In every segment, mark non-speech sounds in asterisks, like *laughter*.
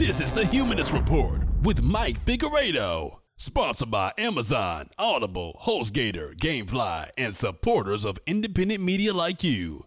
This is the Humanist Report with Mike Figueredo. Sponsored by Amazon, Audible, HostGator, Gamefly, and supporters of independent media like you.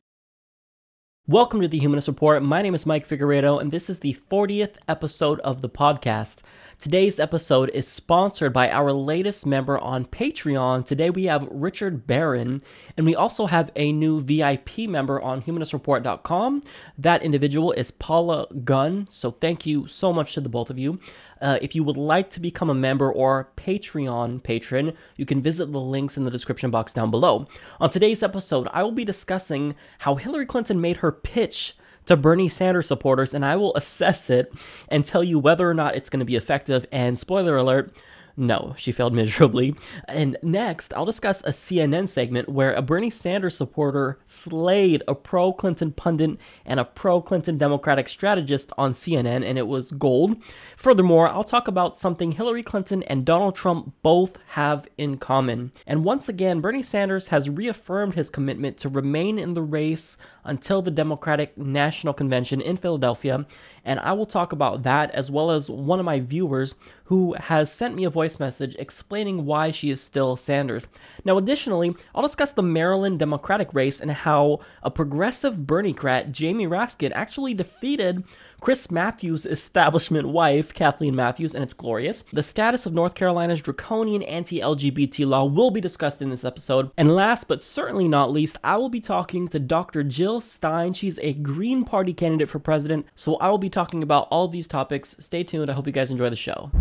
Welcome to the Humanist Report. My name is Mike Figueredo, and this is the 40th episode of the podcast. Today's episode is sponsored by our latest member on Patreon. Today we have Richard Barron, and we also have a new VIP member on humanistreport.com. That individual is Paula Gunn, so thank you so much to the both of you. Uh, if you would like to become a member or Patreon patron, you can visit the links in the description box down below. On today's episode, I will be discussing how Hillary Clinton made her pitch to Bernie Sanders supporters, and I will assess it and tell you whether or not it's going to be effective. And spoiler alert, no, she failed *laughs* miserably. And next, I'll discuss a CNN segment where a Bernie Sanders supporter slayed a pro Clinton pundit and a pro Clinton Democratic strategist on CNN, and it was gold. Furthermore, I'll talk about something Hillary Clinton and Donald Trump both have in common. And once again, Bernie Sanders has reaffirmed his commitment to remain in the race until the Democratic National Convention in Philadelphia, and I will talk about that as well as one of my viewers who has sent me a voice message explaining why she is still Sanders. Now, additionally, I'll discuss the Maryland Democratic race and how a progressive Bernie Berniecrat, Jamie Raskin, actually defeated Chris Matthews' establishment wife, Kathleen Matthews, and it's glorious. The status of North Carolina's draconian anti LGBT law will be discussed in this episode. And last but certainly not least, I will be talking to Dr. Jill Stein. She's a Green Party candidate for president, so I will be talking about all these topics. Stay tuned. I hope you guys enjoy the show.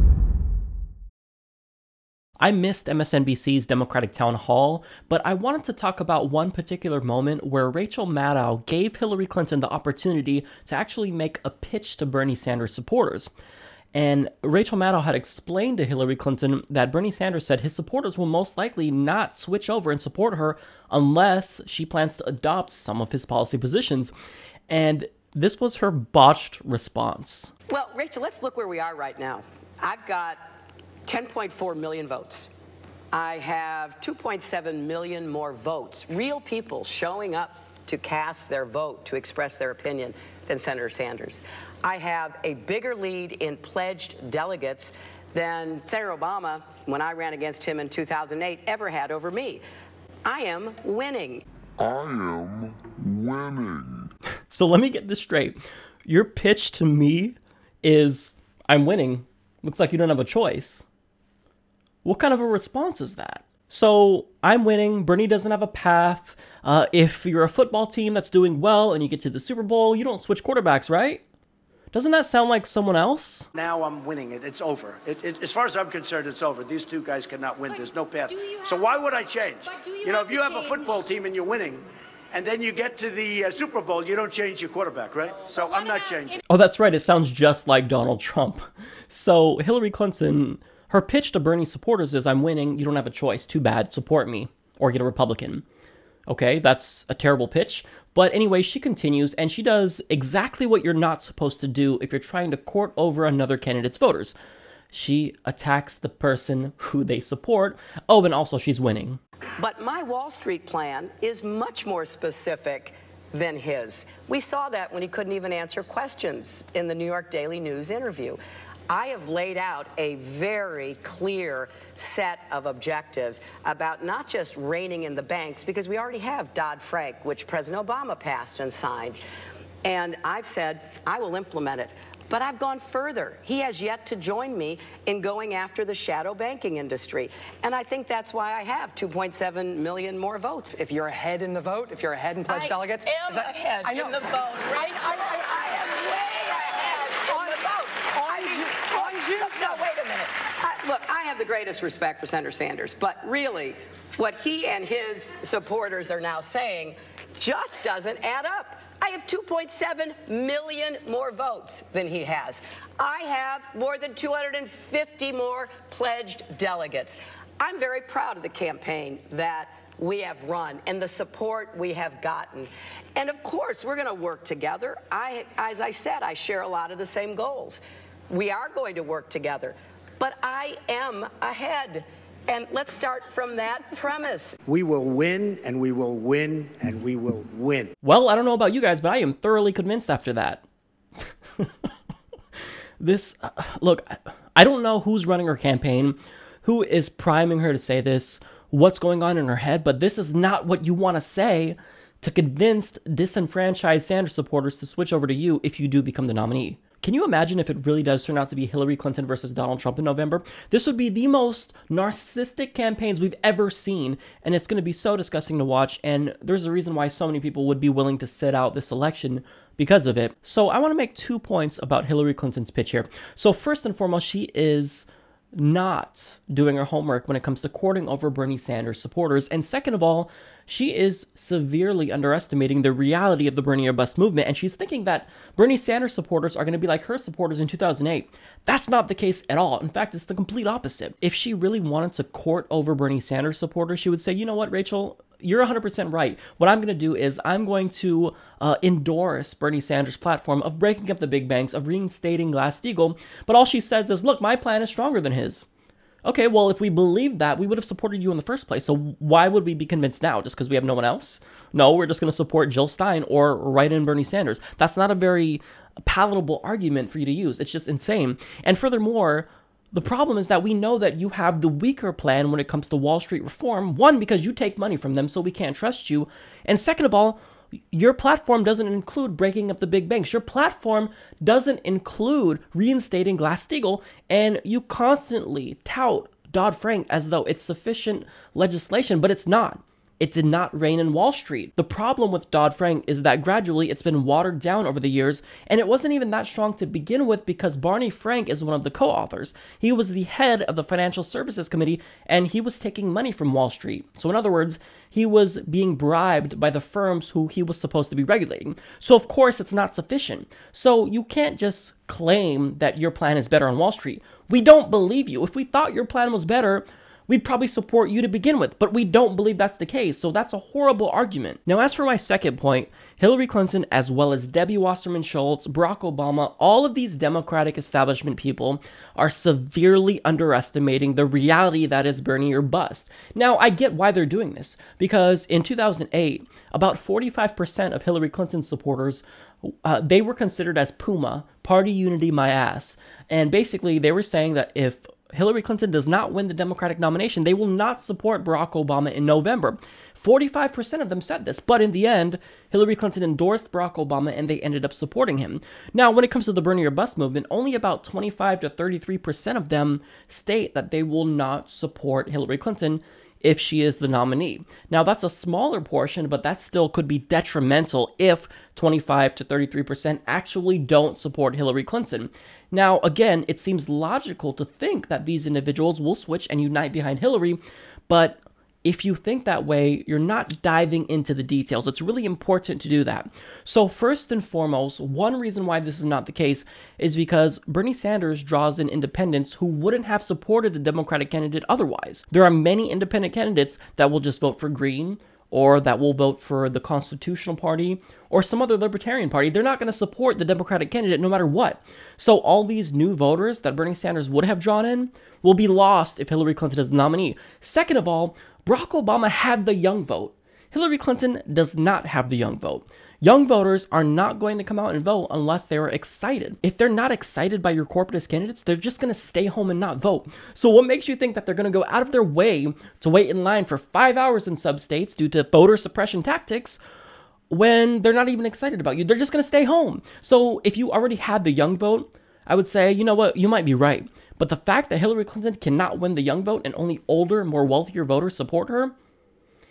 I missed MSNBC's Democratic Town Hall, but I wanted to talk about one particular moment where Rachel Maddow gave Hillary Clinton the opportunity to actually make a pitch to Bernie Sanders supporters. And Rachel Maddow had explained to Hillary Clinton that Bernie Sanders said his supporters will most likely not switch over and support her unless she plans to adopt some of his policy positions. And this was her botched response. Well, Rachel, let's look where we are right now. I've got 10.4 million votes. I have 2.7 million more votes, real people showing up to cast their vote, to express their opinion, than Senator Sanders. I have a bigger lead in pledged delegates than Senator Obama, when I ran against him in 2008, ever had over me. I am winning. I am winning. So let me get this straight. Your pitch to me is I'm winning. Looks like you don't have a choice. What kind of a response is that? So I'm winning. Bernie doesn't have a path. Uh, if you're a football team that's doing well and you get to the Super Bowl, you don't switch quarterbacks, right? Doesn't that sound like someone else? Now I'm winning it. It's over. It, it, as far as I'm concerned, it's over. These two guys cannot win. But There's no path. So why would I change? But do you know, if you to have a football team and you're winning, and then you get to the uh, Super Bowl, you don't change your quarterback, right? So I'm not changing. Oh, that's right. It sounds just like Donald Trump. *laughs* So Hillary Clinton, her pitch to Bernie supporters is I'm winning. You don't have a choice. Too bad. Support me or get a Republican. Okay, that's a terrible pitch. But anyway, she continues and she does exactly what you're not supposed to do if you're trying to court over another candidate's voters. She attacks the person who they support. Oh, and also she's winning. But my Wall Street plan is much more specific than his. We saw that when he couldn't even answer questions in the New York Daily News interview. I have laid out a very clear set of objectives about not just reining in the banks, because we already have Dodd Frank, which President Obama passed and signed. And I've said I will implement it. But I've gone further. He has yet to join me in going after the shadow banking industry. And I think that's why I have 2.7 million more votes. If you're ahead in the vote, if you're ahead in pledged delegates, I delegates, am that- ahead I know. in the vote, I, I, I, I am way ahead in the vote. on I mean, No, no, 7th. wait a minute. I, look, I have the greatest respect for Senator Sanders, but really, what he and his supporters are now saying just doesn't add up. I have 2.7 million more votes than he has. I have more than 250 more pledged delegates. I'm very proud of the campaign that we have run and the support we have gotten. And of course, we're going to work together. I, as I said, I share a lot of the same goals. We are going to work together, but I am ahead. And let's start from that premise. We will win, and we will win, and we will win. Well, I don't know about you guys, but I am thoroughly convinced after that. *laughs* This, uh, look, I don't know who's running her campaign, who is priming her to say this, what's going on in her head, but this is not what you want to say to convince disenfranchised Sanders supporters to switch over to you if you do become the nominee. Can you imagine if it really does turn out to be Hillary Clinton versus Donald Trump in November? This would be the most narcissistic campaigns we've ever seen, and it's going to be so disgusting to watch. And there's a reason why so many people would be willing to sit out this election because of it. So I want to make two points about Hillary Clinton's pitch here. So, first and foremost, she is not doing her homework when it comes to courting over Bernie Sanders supporters. And second of all, she is severely underestimating the reality of the Bernie or Bust movement, and she's thinking that Bernie Sanders supporters are going to be like her supporters in 2008. That's not the case at all. In fact, it's the complete opposite. If she really wanted to court over Bernie Sanders supporters, she would say, you know what, Rachel, you're 100% right. What I'm going to do is I'm going to uh, endorse Bernie Sanders' platform of breaking up the big banks, of reinstating Glass-Steagall. But all she says is, look, my plan is stronger than his. Okay, well, if we believed that, we would have supported you in the first place. So why would we be convinced now just because we have no one else? No, we're just going to support Jill Stein or write in Bernie Sanders. That's not a very palatable argument for you to use. It's just insane. And furthermore, the problem is that we know that you have the weaker plan when it comes to Wall Street reform. One, because you take money from them, so we can't trust you. And second of all, your platform doesn't include breaking up the big banks. Your platform doesn't include reinstating Glass Steagall, and you constantly tout Dodd Frank as though it's sufficient legislation, but it's not. It did not rein in Wall Street. The problem with Dodd Frank is that gradually it's been watered down over the years, and it wasn't even that strong to begin with because Barney Frank is one of the co authors. He was the head of the Financial Services Committee, and he was taking money from Wall Street. So, in other words, he was being bribed by the firms who he was supposed to be regulating. So, of course, it's not sufficient. So, you can't just claim that your plan is better on Wall Street. We don't believe you. If we thought your plan was better, we'd probably support you to begin with, but we don't believe that's the case, so that's a horrible argument. Now, as for my second point, Hillary Clinton, as well as Debbie Wasserman Schultz, Barack Obama, all of these Democratic establishment people are severely underestimating the reality that is Bernie or bust. Now, I get why they're doing this, because in 2008, about 45% of Hillary Clinton's supporters uh, they were considered as Puma, party unity my ass. And basically, they were saying that if Hillary Clinton does not win the Democratic nomination, they will not support Barack Obama in November. 45% of them said this, but in the end, Hillary Clinton endorsed Barack Obama and they ended up supporting him. Now, when it comes to the Bernie or Bust movement, only about 25 to 33% of them state that they will not support Hillary Clinton if she is the nominee. Now, that's a smaller portion, but that still could be detrimental if 25 to 33% actually don't support Hillary Clinton. Now, again, it seems logical to think that these individuals will switch and unite behind Hillary, but if you think that way, you're not diving into the details. It's really important to do that. So, first and foremost, one reason why this is not the case is because Bernie Sanders draws in independents who wouldn't have supported the Democratic candidate otherwise. There are many independent candidates that will just vote for Green or that will vote for the Constitutional Party or some other libertarian party. They're not going to support the Democratic candidate no matter what. So all these new voters that Bernie Sanders would have drawn in will be lost if Hillary Clinton is the nominee. Second of all, Barack Obama had the young vote. Hillary Clinton does not have the young vote. Young voters are not going to come out and vote unless they are excited. If they're not excited by your corporatist candidates, they're just going to stay home and not vote. So, what makes you think that they're going to go out of their way to wait in line for five hours in some states due to voter suppression tactics? When they're not even excited about you, they're just going to stay home. So, if you already had the young vote, I would say, you know what, you might be right. But the fact that Hillary Clinton cannot win the young vote and only older, more wealthier voters support her,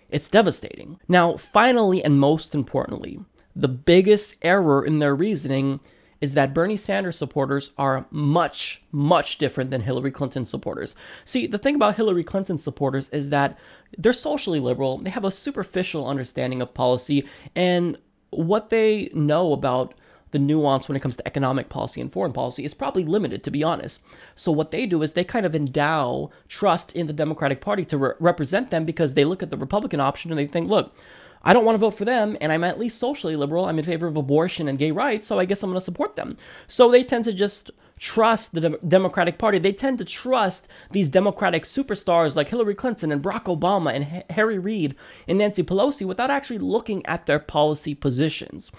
it's devastating. Now, finally, and most importantly, the biggest error in their reasoning is that Bernie Sanders supporters are much, much different than Hillary Clinton supporters. See, the thing about Hillary Clinton supporters is that they're socially liberal, they have a superficial understanding of policy, and what they know about the nuance when it comes to economic policy and foreign policy is probably limited, to be honest. So, what they do is they kind of endow trust in the Democratic Party to re- represent them because they look at the Republican option and they think, look, I don't want to vote for them, and I'm at least socially liberal. I'm in favor of abortion and gay rights, so I guess I'm going to support them. So they tend to just trust the Democratic Party. They tend to trust these Democratic superstars like Hillary Clinton and Barack Obama and Harry Reid and Nancy Pelosi without actually looking at their policy positions.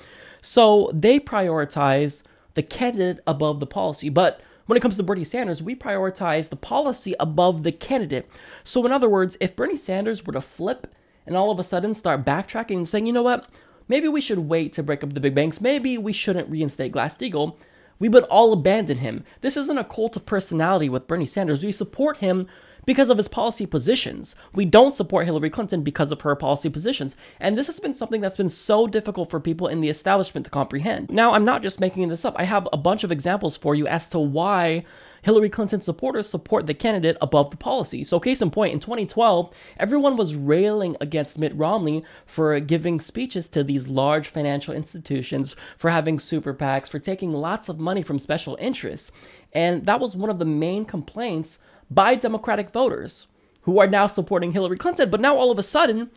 So they prioritize the candidate above the policy. But when it comes to Bernie Sanders, we prioritize the policy above the candidate. So, in other words, if Bernie Sanders were to flip and all of a sudden start backtracking and saying, you know what, maybe we should wait to break up the big banks, maybe we shouldn't reinstate Glass Steagall, we would all abandon him. This isn't a cult of personality with Bernie Sanders. We support him because of his policy positions. We don't support Hillary Clinton because of her policy positions. And this has been something that's been so difficult for people in the establishment to comprehend. Now, I'm not just making this up, I have a bunch of examples for you as to why. Hillary Clinton supporters support the candidate above the policy. So, case in point, in 2012, everyone was railing against Mitt Romney for giving speeches to these large financial institutions, for having super PACs, for taking lots of money from special interests. And that was one of the main complaints by Democratic voters who are now supporting Hillary Clinton. But now all of a sudden,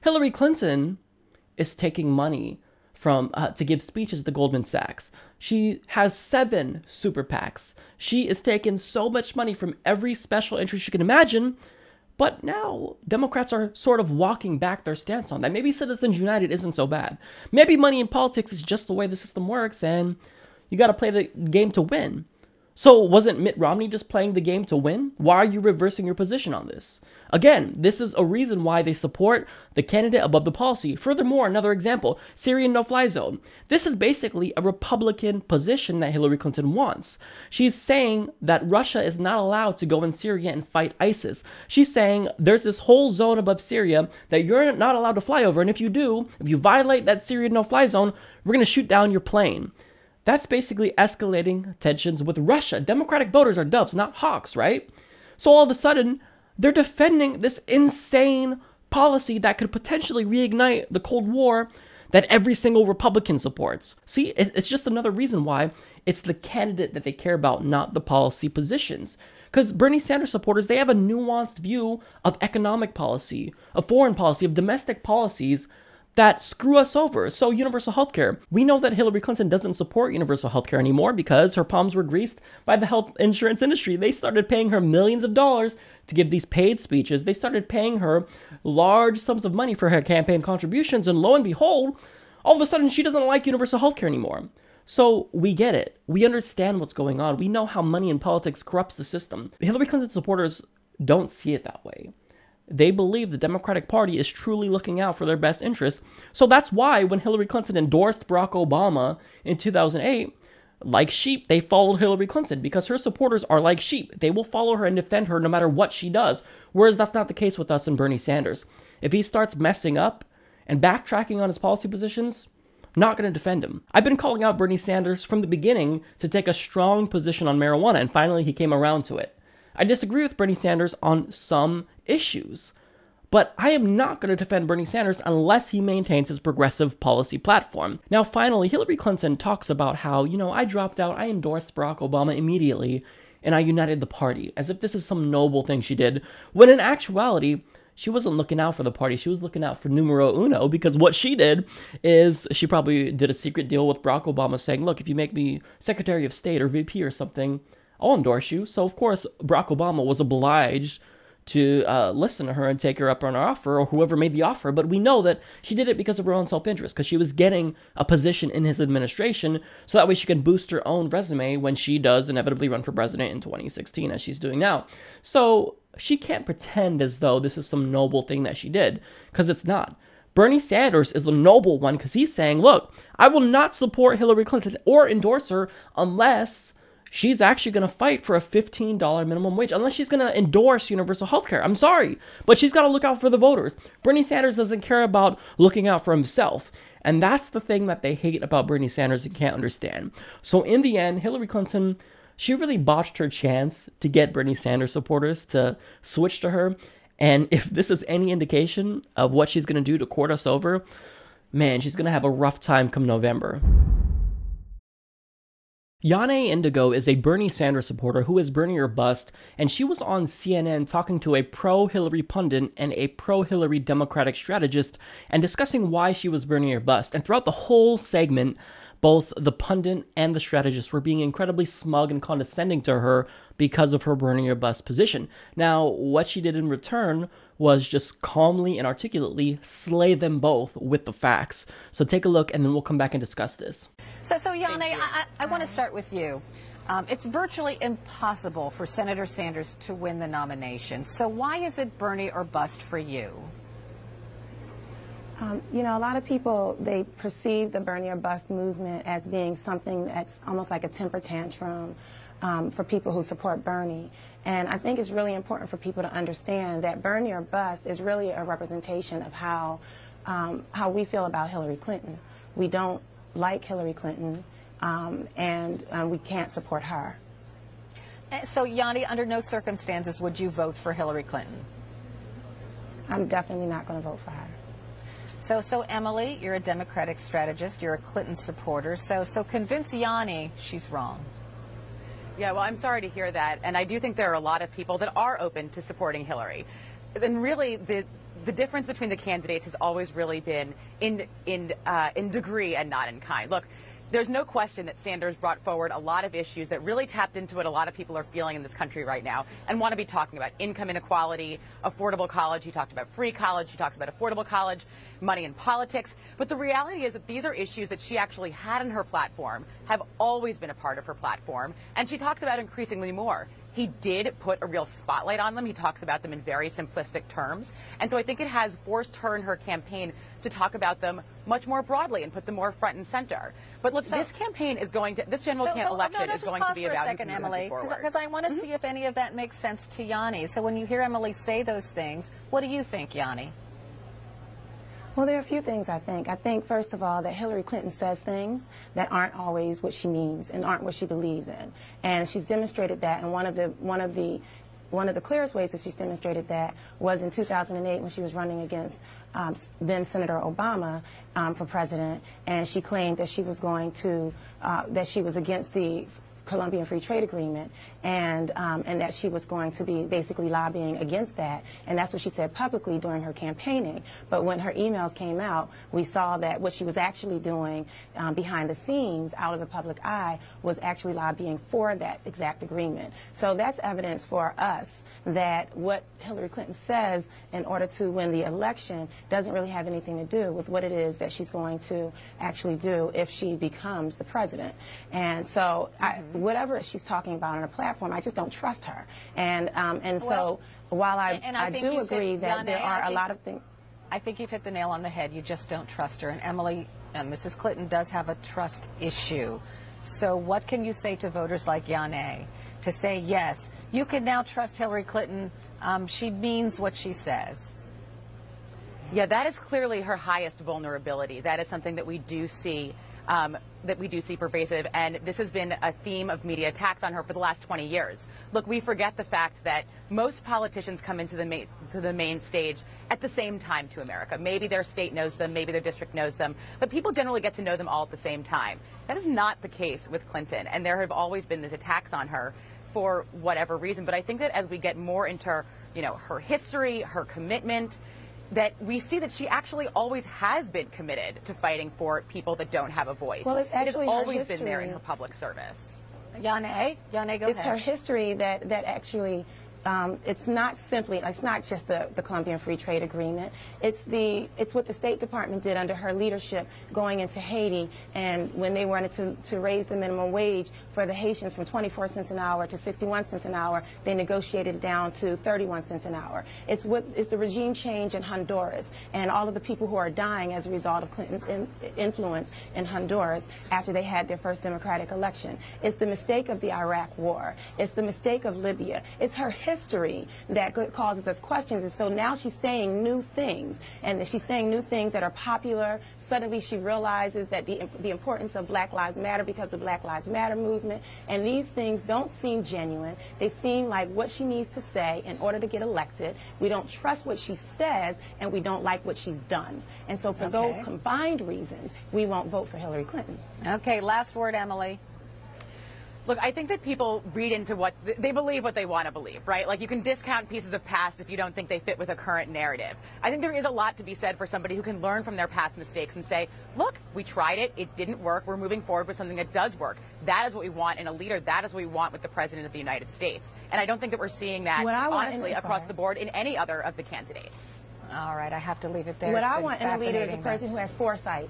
Hillary Clinton is taking money from uh, to give speeches to Goldman Sachs. She has seven super PACs. She is taking so much money from every special interest you can imagine. But now Democrats are sort of walking back their stance on that. Maybe Citizens United isn't so bad. Maybe money in politics is just the way the system works, and you got to play the game to win. So, wasn't Mitt Romney just playing the game to win? Why are you reversing your position on this? Again, this is a reason why they support the candidate above the policy. Furthermore, another example Syrian no fly zone. This is basically a Republican position that Hillary Clinton wants. She's saying that Russia is not allowed to go in Syria and fight ISIS. She's saying there's this whole zone above Syria that you're not allowed to fly over, and if you do, if you violate that Syrian no fly zone, we're going to shoot down your plane. That's basically escalating tensions with Russia. Democratic voters are doves, not hawks, right? So all of a sudden, they're defending this insane policy that could potentially reignite the Cold War that every single Republican supports. See, it's just another reason why it's the candidate that they care about, not the policy positions. Because Bernie Sanders supporters, they have a nuanced view of economic policy, of foreign policy, of domestic policies that screw us over. So, universal healthcare. We know that Hillary Clinton doesn't support universal healthcare anymore because her palms were greased by the health insurance industry. They started paying her millions of dollars to give these paid speeches. They started paying her large sums of money for her campaign contributions. And lo and behold, all of a sudden she doesn't like universal healthcare anymore. So we get it. We understand what's going on. We know how money in politics corrupts the system. Hillary Clinton supporters don't see it that way. They believe the Democratic Party is truly looking out for their best interests. So that's why when Hillary Clinton endorsed Barack Obama in 2008, like sheep, they followed Hillary Clinton because her supporters are like sheep. They will follow her and defend her no matter what she does. Whereas that's not the case with us and Bernie Sanders. If he starts messing up and backtracking on his policy positions, not going to defend him. I've been calling out Bernie Sanders from the beginning to take a strong position on marijuana, and finally he came around to it. I disagree with Bernie Sanders on some issues. But I am not going to defend Bernie Sanders unless he maintains his progressive policy platform. Now, finally, Hillary Clinton talks about how, you know, I dropped out, I endorsed Barack Obama immediately, and I united the party, as if this is some noble thing she did, when in actuality, she wasn't looking out for the party. She was looking out for numero uno because what she did is she probably did a secret deal with Barack Obama saying, look, if you make me Secretary of State or VP or something, I'll endorse you. So, of course, Barack Obama was obliged to uh, listen to her and take her up on her offer, or whoever made the offer. But we know that she did it because of her own self interest, because she was getting a position in his administration, so that way she can boost her own resume when she does inevitably run for president in 2016, as she's doing now. So she can't pretend as though this is some noble thing that she did, because it's not. Bernie Sanders is the noble one because he's saying, look, I will not support Hillary Clinton or endorse her unless she's actually going to fight for a $15 minimum wage unless she's going to endorse universal health care. I'm sorry, but she's got to look out for the voters. Bernie Sanders doesn't care about looking out for himself. And that's the thing that they hate about Bernie Sanders and can't understand. So in the end, Hillary Clinton, she really botched her chance to get Bernie Sanders supporters to switch to her. And *laughs* if this is any indication of what she's going to do to court us over, man, she's going to have a rough time come November. Yane Indigo is a Bernie Sanders supporter who is Bernie or bust, and she was on CNN talking to a pro Hillary pundit and a pro Hillary Democratic strategist and discussing why she was Bernie or bust. And throughout the whole segment, Both the pundit and the strategist were being incredibly smug and condescending to her because of her Bernie your bust position. Now, what she did in return was just calmly and articulately slay them both with the facts. So take a look and then we'll come back and discuss this. So, so Yane, I, I, I want to start with you. Um, it's virtually impossible for Senator Sanders to win the nomination. So why is it Bernie or bust for you? Um, you know, a lot of people, they perceive the Bernie or bust movement as being something that's almost like a temper tantrum um, for people who support Bernie. And I think it's really important for people to understand that Bernie or bust is really a representation of how, um, how we feel about Hillary Clinton. We don't like Hillary Clinton, um, and uh, we can't support her. Eh, so, Yanni, under no circumstances would you vote for Hillary Clinton? I'm definitely not going to vote for her. So, so Emily, you're a Democratic strategist. You're a Clinton supporter. So, so convince Yanni she's wrong. Yeah, well, I'm sorry to hear that, and I do think there are a lot of people that are open to supporting Hillary. And really, the the difference between the candidates has always really been in in uh, in degree and not in kind. Look, there's no question that Sanders brought forward a lot of issues that really tapped into what a lot of people are feeling in this country right now and want to be talking about income inequality, affordable college. He talked about free college. He talks about affordable college, money in politics. But the reality is that these are issues that she actually had in her platform, have always been a part of her platform, and she talks about increasingly more. He did put a real spotlight on them. He talks about them in very simplistic terms. And so I think it has forced her and her campaign to talk about them much more broadly and put them more front and center. But look, so, this campaign is going to, this general so, so, election no, no, is going to be about a second, Emily, because I want to mm -hmm. see if any of that makes sense to Yanni. So when you hear Emily say those things, what do you think, Yanni? Well, there are a few things I think. I think, first of all, that Hillary Clinton says things that aren't always what she means and aren't what she believes in. And she's demonstrated that. And one of the, one of the, one of the clearest ways that she's demonstrated that was in 2008 when she was running against um, then Senator Obama um, for president, and she claimed that she was going to, uh, that she was against the Colombian Free Trade Agreement, and um, and that she was going to be basically lobbying against that, and that's what she said publicly during her campaigning. But when her emails came out, we saw that what she was actually doing um, behind the scenes, out of the public eye, was actually lobbying for that exact agreement. So that's evidence for us that what Hillary Clinton says in order to win the election doesn't really have anything to do with what it is that she's going to actually do if she becomes the president. And so I, whatever she's talking about on a platform, I just don't trust her. And um, and well, so while I, and I, I do agree hit, that there are think, a lot of things. I think you've hit the nail on the head. You just don't trust her. And Emily, uh, Mrs. Clinton does have a trust issue. So what can you say to voters like Yane to say, yes, you can now trust Hillary Clinton. Um, she means what she says. Yeah, that is clearly her highest vulnerability. That is something that we do see um, that we do see pervasive, and this has been a theme of media attacks on her for the last 20 years. Look, we forget the fact that most politicians come into the main, to the main stage at the same time to America. Maybe their state knows them, maybe their district knows them, but people generally get to know them all at the same time. That is not the case with Clinton, and there have always been these attacks on her for whatever reason. But I think that as we get more into, you know, her history, her commitment, that we see that she actually always has been committed to fighting for people that don't have a voice. Well, it's actually it has always history. been there in her public service. Yane, Yane, go it's ahead. her history that, that actually um, it's not simply, it's not just the, the Colombian Free Trade Agreement. It's the, it's what the State Department did under her leadership going into Haiti and when they wanted to, to raise the minimum wage for the Haitians from 24 cents an hour to 61 cents an hour, they negotiated it down to 31 cents an hour. It's what, it's the regime change in Honduras and all of the people who are dying as a result of Clinton's in, influence in Honduras after they had their first democratic election. It's the mistake of the Iraq War. It's the mistake of Libya. It's her history history that causes us questions. And so now she's saying new things, and she's saying new things that are popular. Suddenly she realizes that the, the importance of Black Lives Matter because of the Black Lives Matter movement. And these things don't seem genuine. They seem like what she needs to say in order to get elected. We don't trust what she says, and we don't like what she's done. And so for okay. those combined reasons, we won't vote for Hillary Clinton. Okay, last word, Emily. Look, I think that people read into what they believe what they want to believe, right? Like you can discount pieces of past if you don't think they fit with a current narrative. I think there is a lot to be said for somebody who can learn from their past mistakes and say, look, we tried it, it didn't work, we're moving forward with something that does work. That is what we want in a leader. That is what we want with the president of the United States. And I don't think that we're seeing that honestly across the board in any other of the candidates. All right, I have to leave it there. What It's I want in a leader is a person who has foresight.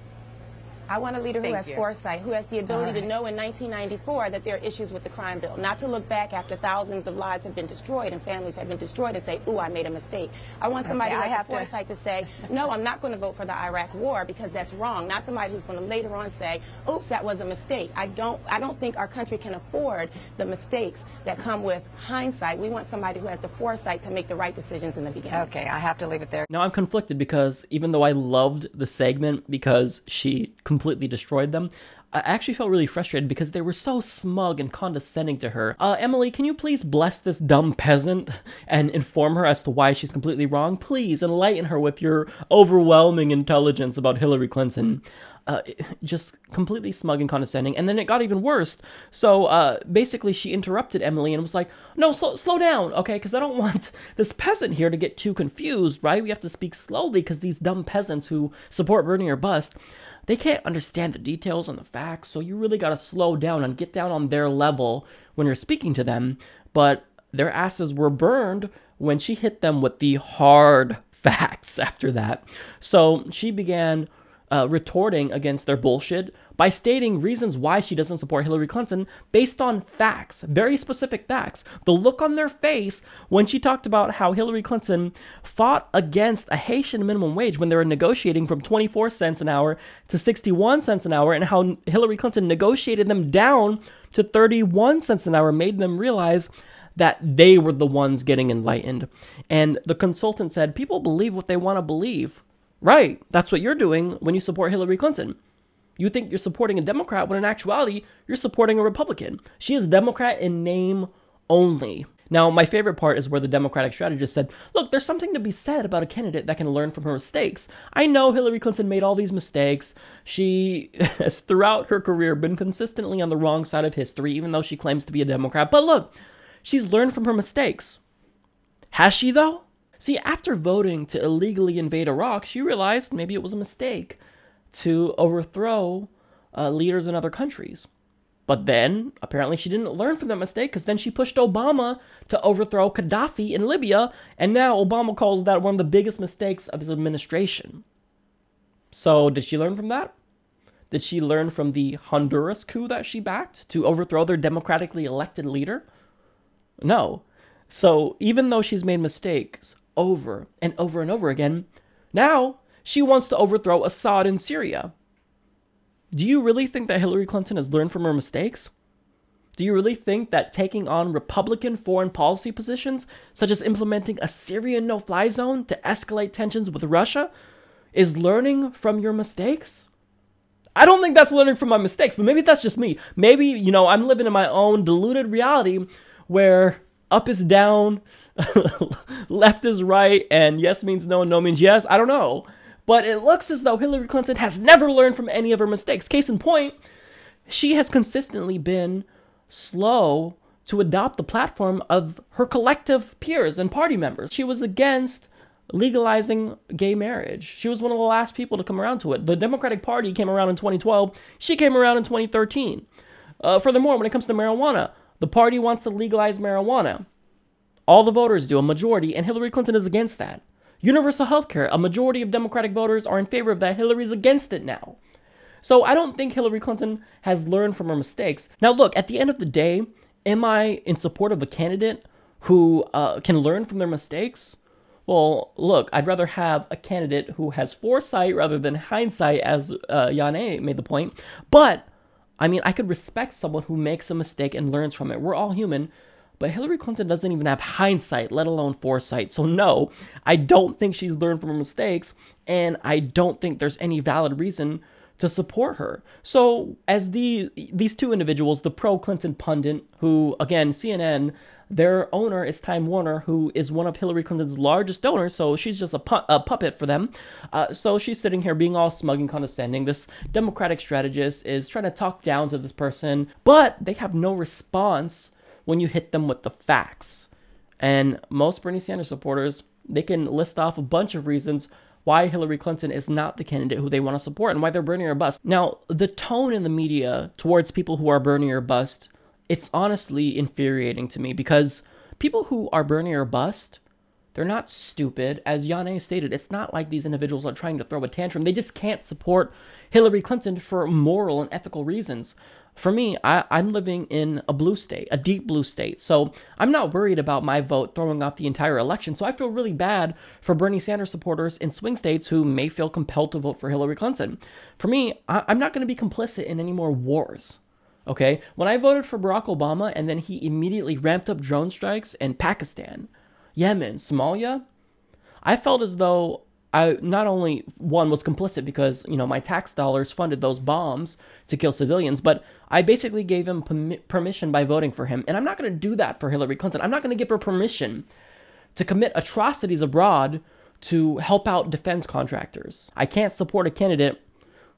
I want a leader who Thank has you. foresight, who has the ability right. to know in 1994 that there are issues with the crime bill, not to look back after thousands of lives have been destroyed and families have been destroyed and say, ooh, I made a mistake. I want somebody Okay, who I has have the to- foresight to say, no, I'm not going to vote for the Iraq war because that's wrong. Not somebody who's going to later on say, oops, that was a mistake. I don't, I don't think our country can afford the mistakes that come with hindsight. We want somebody who has the foresight to make the right decisions in the beginning. Okay, I have to leave it there. Now I'm conflicted because even though I loved the segment because she completely destroyed them, I actually felt really frustrated because they were so smug and condescending to her. Uh, Emily, can you please bless this dumb peasant and inform her as to why she's completely wrong? Please enlighten her with your overwhelming intelligence about Hillary Clinton. Uh, just completely smug and condescending. And then it got even worse. So uh, basically, she interrupted Emily and was like, No, slow, down, okay? Because I don't want this peasant here to get too confused, right? We have to speak slowly because these dumb peasants who support Bernie or bust, they can't understand the details and the facts. So you really got to slow down and get down on their level when you're speaking to them. But their asses were burned when she hit them with the hard *laughs* facts after that. So she began uh, retorting against their bullshit by stating reasons why she doesn't support Hillary Clinton based on facts, very specific facts. The look on their face when she talked about how Hillary Clinton fought against a Haitian minimum wage when they were negotiating from 24 cents an hour to 61 cents an hour, and how Hillary Clinton negotiated them down to 31 cents an hour, made them realize that they were the ones getting enlightened. And the consultant said, People believe what they want to believe. Right. That's what you're doing when you support Hillary Clinton. You think you're supporting a Democrat when in actuality, you're supporting a Republican. She is Democrat in name only. Now, my favorite part is where the Democratic strategist said, Look, there's something to be said about a candidate that can learn from her mistakes. I know Hillary Clinton made all these mistakes. She *laughs* has, throughout her career, been consistently on the wrong side of history, even though she claims to be a Democrat. But look, she's learned from her mistakes. Has she, though? See, after voting to illegally invade Iraq, she realized maybe it was a mistake to overthrow uh, leaders in other countries. But then, apparently, she didn't learn from that mistake because then she pushed Obama to overthrow Gaddafi in Libya, and now Obama calls that one of the biggest mistakes of his administration. So, did she learn from that? Did she learn from the Honduras coup that she backed to overthrow their democratically elected leader? No. So, even though she's made mistakes over and over and over again, now she wants to overthrow Assad in Syria. Do you really think that Hillary Clinton has learned from her mistakes? Do you really think that taking on Republican foreign policy positions, such as implementing a Syrian no fly zone to escalate tensions with Russia, is learning from your mistakes? I don't think that's learning from my mistakes, but maybe that's just me. Maybe, you know, I'm living in my own deluded reality where up is down, *laughs* left is right, and yes means no and no means yes. I don't know. But it looks as though Hillary Clinton has never learned from any of her mistakes. Case in point, she has consistently been slow to adopt the platform of her collective peers and party members. She was against legalizing gay marriage. She was one of the last people to come around to it. The Democratic Party came around in 2012. She came around in 2013. Uh, furthermore, when it comes to marijuana, the party wants to legalize marijuana. All the voters do, a majority, and Hillary Clinton is against that. Universal health care, a majority of Democratic voters are in favor of that. Hillary's against it now. So I don't think Hillary Clinton has learned from her mistakes. Now, look, at the end of the day, am I in support of a candidate who uh, can learn from their mistakes? Well, look, I'd rather have a candidate who has foresight rather than hindsight, as uh, Yane made the point. But, I mean, I could respect someone who makes a mistake and learns from it. We're all human. But Hillary Clinton doesn't even have hindsight, let alone foresight. So, no, I don't think she's learned from her mistakes. And I don't think there's any valid reason to support her. So, as the these two individuals, the pro Clinton pundit, who again CNN, their owner is Time Warner, who is one of Hillary Clinton's largest donors. So she's just a, pu- a puppet for them. Uh, so she's sitting here being all smug and condescending. This Democratic strategist is trying to talk down to this person, but they have no response when you hit them with the facts. And most Bernie Sanders supporters, they can list off a bunch of reasons why Hillary Clinton is not the candidate who they want to support and why they're Bernie or bust. Now, the tone in the media towards people who are Bernie or bust, it's honestly infuriating to me because people who are Bernie or bust, they're not stupid. As Yane stated, it's not like these individuals are trying to throw a tantrum. They just can't support Hillary Clinton for moral and ethical reasons. For me, I, am living in a blue state, a deep blue state. So I'm not worried about my vote throwing off the entire election. So I feel really bad for Bernie Sanders supporters in swing states who may feel compelled to vote for Hillary Clinton. For me, I, I'm not going to be complicit in any more wars. Okay? When I voted for Barack Obama and then he immediately ramped up drone strikes in Pakistan, Yemen, Somalia, I felt as though I not only one was complicit because you know my tax dollars funded those bombs to kill civilians, but I basically gave him permission by voting for him, and I'm not going to do that for Hillary Clinton. I'm not going to give her permission to commit atrocities abroad to help out defense contractors. I can't support a candidate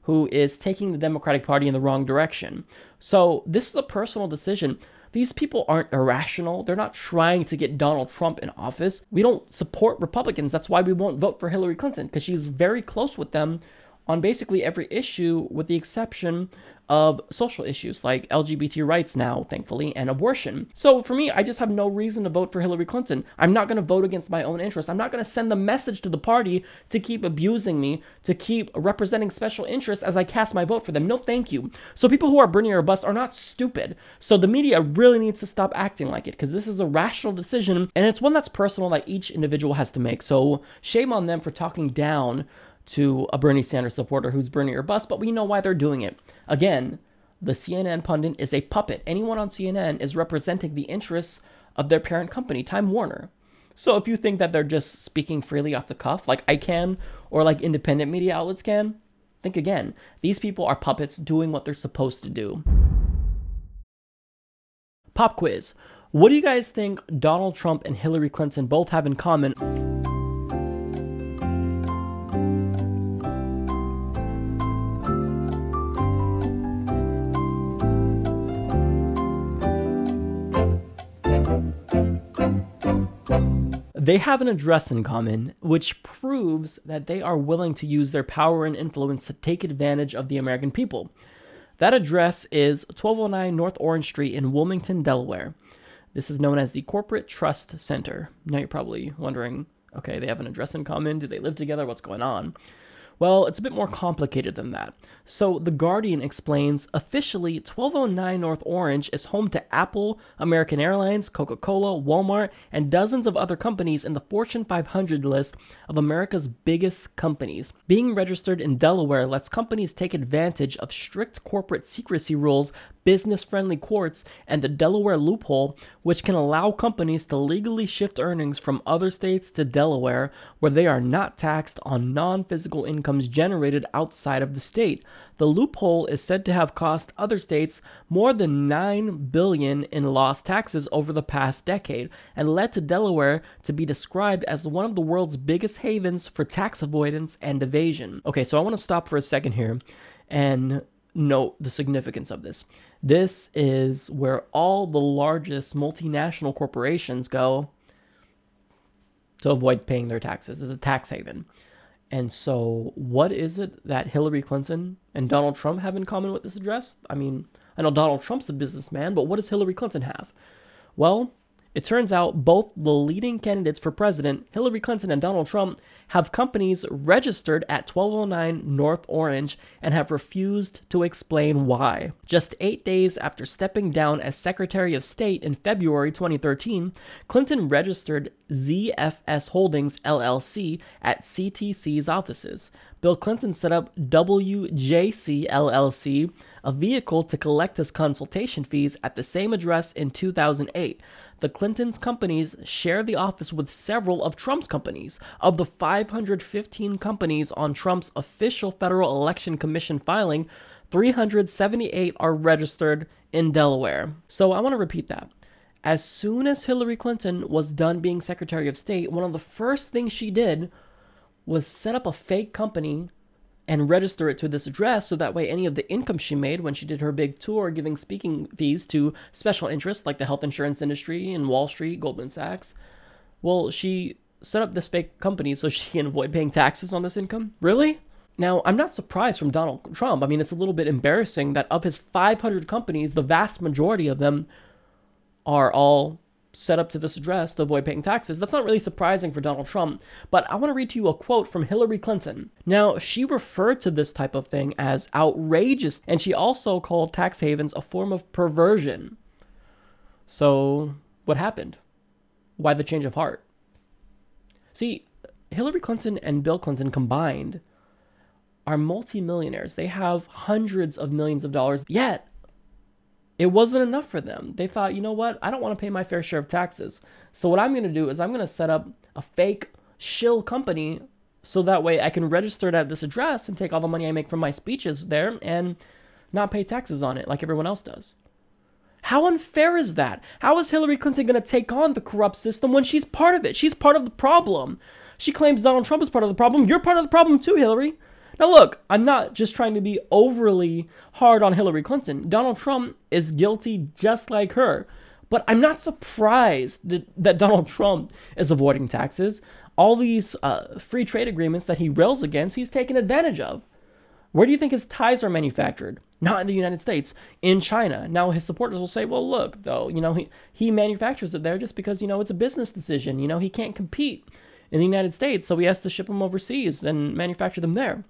who is taking the Democratic Party in the wrong direction. So this is a personal decision. These people aren't irrational. They're not trying to get Donald Trump in office. We don't support Republicans. That's why we won't vote for Hillary Clinton, because she's very close with them on basically every issue, with the exception of social issues like LGBT rights now, thankfully, and abortion. So for me, I just have no reason to vote for Hillary Clinton. I'm not going to vote against my own interests. I'm not going to send the message to the party to keep abusing me, to keep representing special interests as I cast my vote for them. No, thank you. So people who are Bernie or bust are not stupid. So the media really needs to stop acting like it because this is a rational decision and it's one that's personal that each individual has to make. So shame on them for talking down to a Bernie Sanders supporter who's Bernie or bust, but we know why they're doing it. Again, the CNN pundit is a puppet. Anyone on CNN is representing the interests of their parent company, Time Warner. So if you think that they're just speaking freely off the cuff, like I can, or like independent media outlets can, think again. These people are puppets doing what they're supposed to do. Pop quiz. What do you guys think Donald Trump and Hillary Clinton both have in common? They have an address in common, which proves that they are willing to use their power and influence to take advantage of the American people. That address is 1209 North Orange Street in Wilmington, Delaware. This is known as the Corporate Trust Center. Now you're probably wondering okay, they have an address in common. Do they live together? What's going on? Well, it's a bit more complicated than that. So, The Guardian explains officially 1209 North Orange is home to Apple, American Airlines, Coca Cola, Walmart, and dozens of other companies in the Fortune 500 list of America's biggest companies. Being registered in Delaware lets companies take advantage of strict corporate secrecy rules business friendly courts, and the Delaware loophole, which can allow companies to legally shift earnings from other states to Delaware, where they are not taxed on non physical incomes generated outside of the state. The loophole is said to have cost other states more than 9 billion in lost taxes over the past decade and led to Delaware to be described as one of the world's biggest havens for tax avoidance and evasion. Okay, so I want to stop for a second here and note the significance of this. This is where all the largest multinational corporations go to avoid paying their taxes. It's a tax haven. And so, what is it that Hillary Clinton and Donald Trump have in common with this address? I mean, I know Donald Trump's a businessman, but what does Hillary Clinton have? Well, it turns out both the leading candidates for president, Hillary Clinton and Donald Trump, have companies registered at 1209 North Orange and have refused to explain why. Just eight days after stepping down as Secretary of State in February 2013, Clinton registered ZFS Holdings LLC at CTC's offices. Bill Clinton set up WJC LLC, a vehicle to collect his consultation fees at the same address in 2008. The Clintons' companies share the office with several of Trump's companies. Of the 515 companies on Trump's official Federal Election Commission filing, 378 are registered in Delaware. So I want to repeat that. As soon as Hillary Clinton was done being Secretary of State, one of the first things she did was set up a fake company and register it to this address so that way any of the income she made when she did her big tour giving speaking fees to special interests like the health insurance industry and Wall Street, Goldman Sachs, well, she set up this fake company so *laughs* she can avoid paying taxes on this income? Really? Now, I'm not surprised from Donald Trump. I mean, it's a little bit embarrassing that of his 500 companies, the vast majority of them are all set up to this address to avoid paying taxes. That's not really surprising for Donald Trump, but I want to read to you a quote from Hillary Clinton. Now, she referred to this type of thing as outrageous, and she also called tax havens a form of perversion. So, what happened? Why the change of heart? See, Hillary Clinton and Bill Clinton combined are multimillionaires. They have hundreds of millions of dollars, yet it wasn't enough for them. They thought, you know what? I don't want to pay my fair share of taxes. So what I'm going to do is I'm going to set up a fake shill company so that way I can register it at this address and take all the money I make from my speeches there and not pay taxes on it like everyone else does. How unfair is that? How is Hillary Clinton going to take on the corrupt system when she's part of it? She's part of the problem. She claims Donald Trump is part of the problem. You're part of the problem too, Hillary. Now, look, I'm not just trying to be overly hard on Hillary Clinton. Donald Trump is guilty just like her. But I'm not surprised that, that Donald Trump is avoiding taxes. All these uh, free trade agreements that he rails against, he's taken advantage of. Where do you think his ties are manufactured? Not in the United States, in China. Now his supporters will say, well, look, though, you know, he, he manufactures it there just because, you know, it's a business decision. You know, he can't compete in the United States, so he has to ship them overseas and manufacture them there.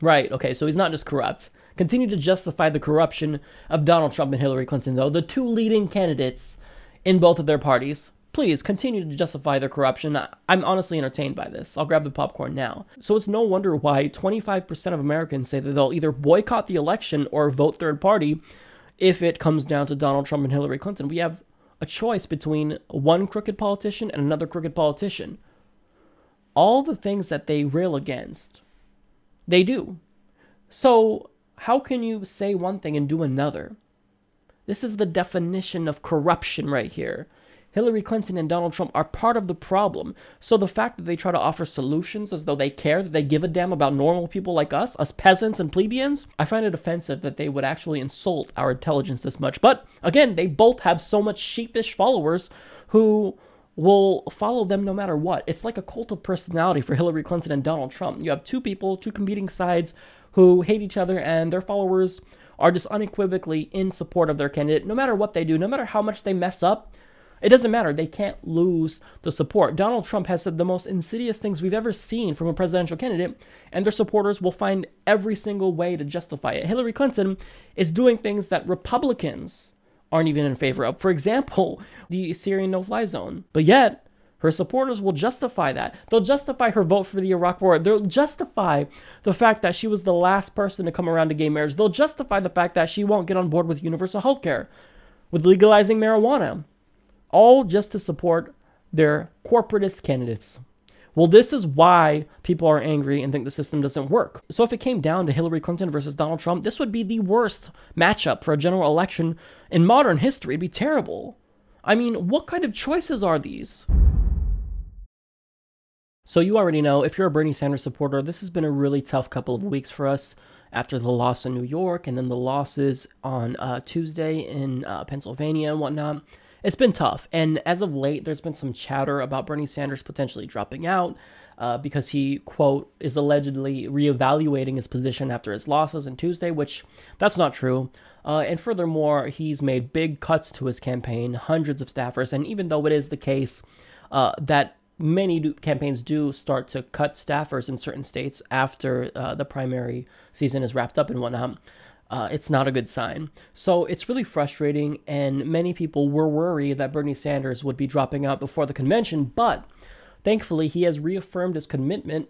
Right, okay, so he's not just corrupt. Continue to justify the corruption of Donald Trump and Hillary Clinton, though, the two leading candidates in both of their parties. Please continue to justify their corruption. I'm honestly entertained by this. I'll grab the popcorn now. So it's no wonder why 25% of Americans say that they'll either boycott the election or vote third party if it comes down to Donald Trump and Hillary Clinton. We have a choice between one crooked politician and another crooked politician. All the things that they rail against they do. So, how can you say one thing and do another? This is the definition of corruption right here. Hillary Clinton and Donald Trump are part of the problem. So the fact that they try to offer solutions as though they care, that they give a damn about normal people like us, us peasants and plebeians, I find it offensive that they would actually insult our intelligence this much. But again, they both have so much sheepish followers who will follow them no matter what. It's like a cult of personality for Hillary Clinton and Donald Trump. You have two people, two competing sides who hate each other, and their followers are just unequivocally in support of their candidate, no matter what they do, no matter how much they mess up. It doesn't matter. They can't lose the support. Donald Trump has said the most insidious things we've ever seen from a presidential candidate, and their supporters will find every single way to justify it. Hillary Clinton is doing things that Republicans aren't even in favor of. For example, *laughs* the Syrian no fly zone. But yet, her supporters will justify that. They'll justify her vote for the Iraq War. They'll justify the fact that she was the last person to come around to gay marriage. They'll justify the fact that she won't get on board with universal health care, with legalizing marijuana. All just to support their corporatist candidates. Well, this is why people are angry and think the system doesn't work. So, if it came down to Hillary Clinton versus Donald Trump, this would be the worst matchup for a general election in modern history. It'd be terrible. I mean, what kind of choices are these? So, you already know if you're a Bernie Sanders supporter, this has been a really tough couple of weeks for us after the loss in New York and then the losses on uh, Tuesday in uh, Pennsylvania and whatnot it's been tough. And as of late, there's been some chatter about Bernie Sanders potentially dropping out uh, because he, quote, is allegedly reevaluating his position after his losses on Tuesday, which that's not true. Uh, and furthermore, he's made big cuts to his campaign, hundreds of staffers. And even though it is the case uh, that many do, campaigns do start to cut staffers in certain states after uh, the primary season is wrapped up and whatnot, uh, it's not a good sign. So it's really frustrating, and many people were worried that Bernie Sanders would be dropping out before the convention, but thankfully he has reaffirmed his commitment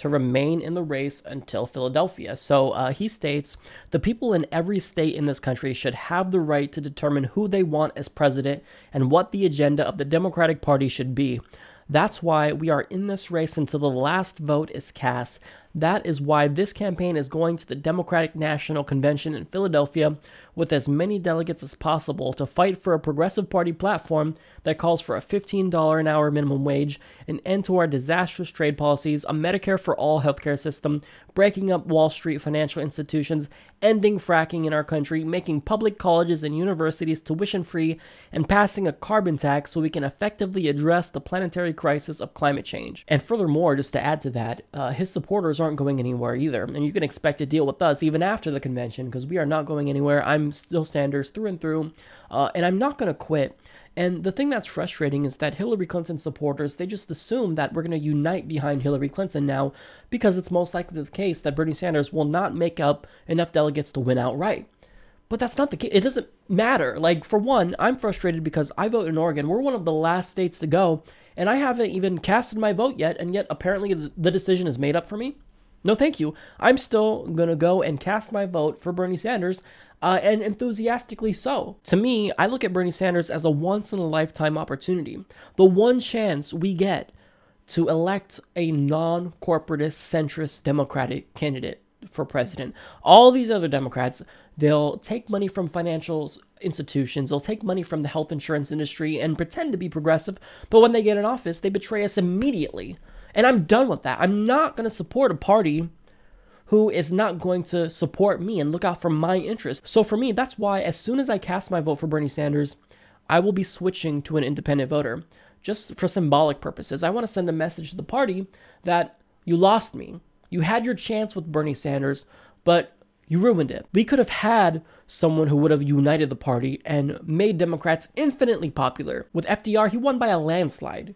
to remain in the race until Philadelphia. So uh, he states the people in every state in this country should have the right to determine who they want as president and what the agenda of the Democratic Party should be. That's why we are in this race until the last vote is cast. That is why this campaign is going to the Democratic National Convention in Philadelphia with as many delegates as possible to fight for a progressive party platform that calls for a $15 an hour minimum wage, an end to our disastrous trade policies, a Medicare for all healthcare system, breaking up Wall Street financial institutions, ending fracking in our country, making public colleges and universities tuition free, and passing a carbon tax so we can effectively address the planetary crisis of climate change. And furthermore, just to add to that, uh, his supporters aren't going anywhere either, and you can expect to deal with us even after the convention because we are not going anywhere. I'm still Sanders through and through, uh, and I'm not going to quit. And the thing that's frustrating is that Hillary Clinton supporters, they just assume that we're going to unite behind Hillary Clinton now because it's most likely the case that Bernie Sanders will not make up enough delegates to win outright. But that's not the case. It doesn't matter. Like, for one, I'm frustrated because I vote in Oregon. We're one of the last states to go, and I haven't even casted my vote yet, and yet apparently the decision is made up for me. No, thank you. I'm still going to go and cast my vote for Bernie Sanders, uh, and enthusiastically so. To me, I look at Bernie Sanders as a once in a lifetime opportunity, the one chance we get to elect a non corporatist, centrist Democratic candidate for president. All these other Democrats, they'll take money from financial institutions, they'll take money from the health insurance industry and pretend to be progressive, but when they get in office, they betray us immediately. And I'm done with that. I'm not going to support a party who is not going to support me and look out for my interests. So for me, that's why as soon as I cast my vote for Bernie Sanders, I will be switching to an independent voter. Just for symbolic purposes. I want to send a message to the party that you lost me. You had your chance with Bernie Sanders, but you ruined it. We could have had someone who would have united the party and made Democrats infinitely popular. With FDR, he won by a landslide.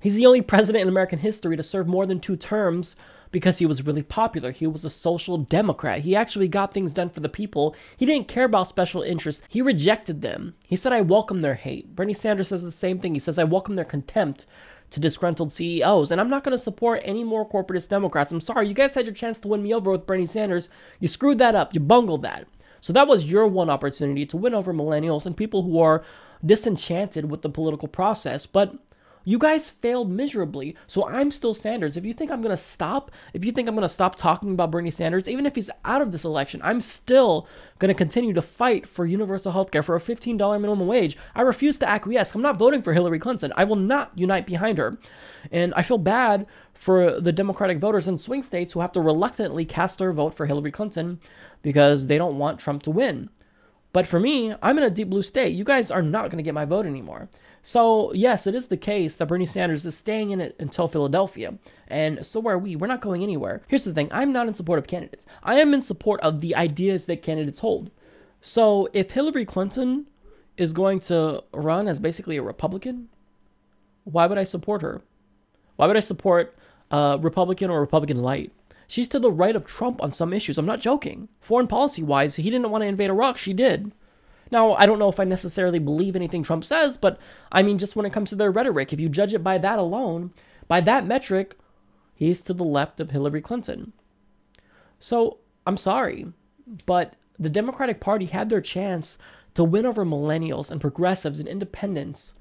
He's the only president in American history to serve more than two terms because he was really popular. He was a social democrat. He actually got things done for the people. He didn't care about special interests. He rejected them. He said, I welcome their hate. Bernie Sanders says the same thing. He says, I welcome their contempt to disgruntled CEOs. And I'm not going to support any more corporatist Democrats. I'm sorry, you guys had your chance to win me over with Bernie Sanders. You screwed that up. You bungled that. So that was your one opportunity to win over millennials and people who are disenchanted with the political process. But you guys failed miserably. So I'm still Sanders. If you think I'm going to stop, if you think I'm going to stop talking about Bernie Sanders, even if he's out of this election, I'm still going to continue to fight for universal health care, for a $15 minimum wage. I refuse to acquiesce. I'm not voting for Hillary Clinton. I will not unite behind her. And I feel bad for the Democratic voters in swing states who have to reluctantly cast their vote for Hillary Clinton because they don't want Trump to win. But for me, I'm in a deep blue state. You guys are not going to get my vote anymore. So, yes, it is the case that Bernie Sanders is staying in it until Philadelphia, and so are we. We're not going anywhere. Here's the thing I'm not in support of candidates, I am in support of the ideas that candidates hold. So, if Hillary Clinton is going to run as basically a Republican, why would I support her? Why would I support a Republican or Republican light? She's to the right of Trump on some issues. I'm not joking. Foreign policy wise, he didn't want to invade Iraq. She did. Now, I don't know if I necessarily believe anything Trump says, but I mean, just when it comes to their rhetoric, if you judge it by that alone, by that metric, he's to the left of Hillary Clinton. So, I'm sorry, but the Democratic Party had their chance to win over millennials and progressives and independents,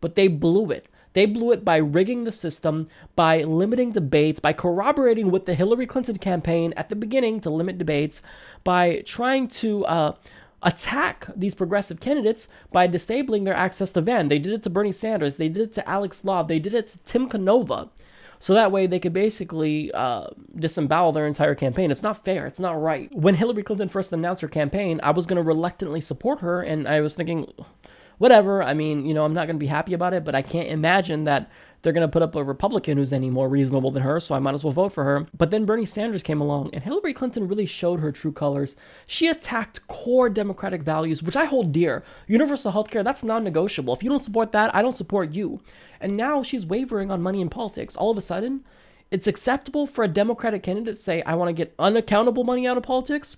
but they blew it. They blew it by rigging the system, by limiting debates, by corroborating with the Hillary Clinton campaign at the beginning to limit debates, by trying to uh, attack these progressive candidates by disabling their access to VAN. They did it to Bernie Sanders. They did it to Alex Law. They did it to Tim Canova. So that way they could basically uh, disembowel their entire campaign. It's not fair. It's not right. When Hillary Clinton first announced her campaign, I was going to reluctantly support her, and I was thinking, whatever. I mean, you know, I'm not going to be happy about it, but I can't imagine that they're going to put up a Republican who's any more reasonable than her, so I might as well vote for her. But then Bernie Sanders came along, and Hillary Clinton really showed her true colors. She attacked core Democratic values, which I hold dear. Universal health care, that's non negotiable. If you don't support that, I don't support you. And now she's wavering on money in politics. All of a sudden, it's acceptable for a Democratic candidate to say, I want to get unaccountable money out of politics.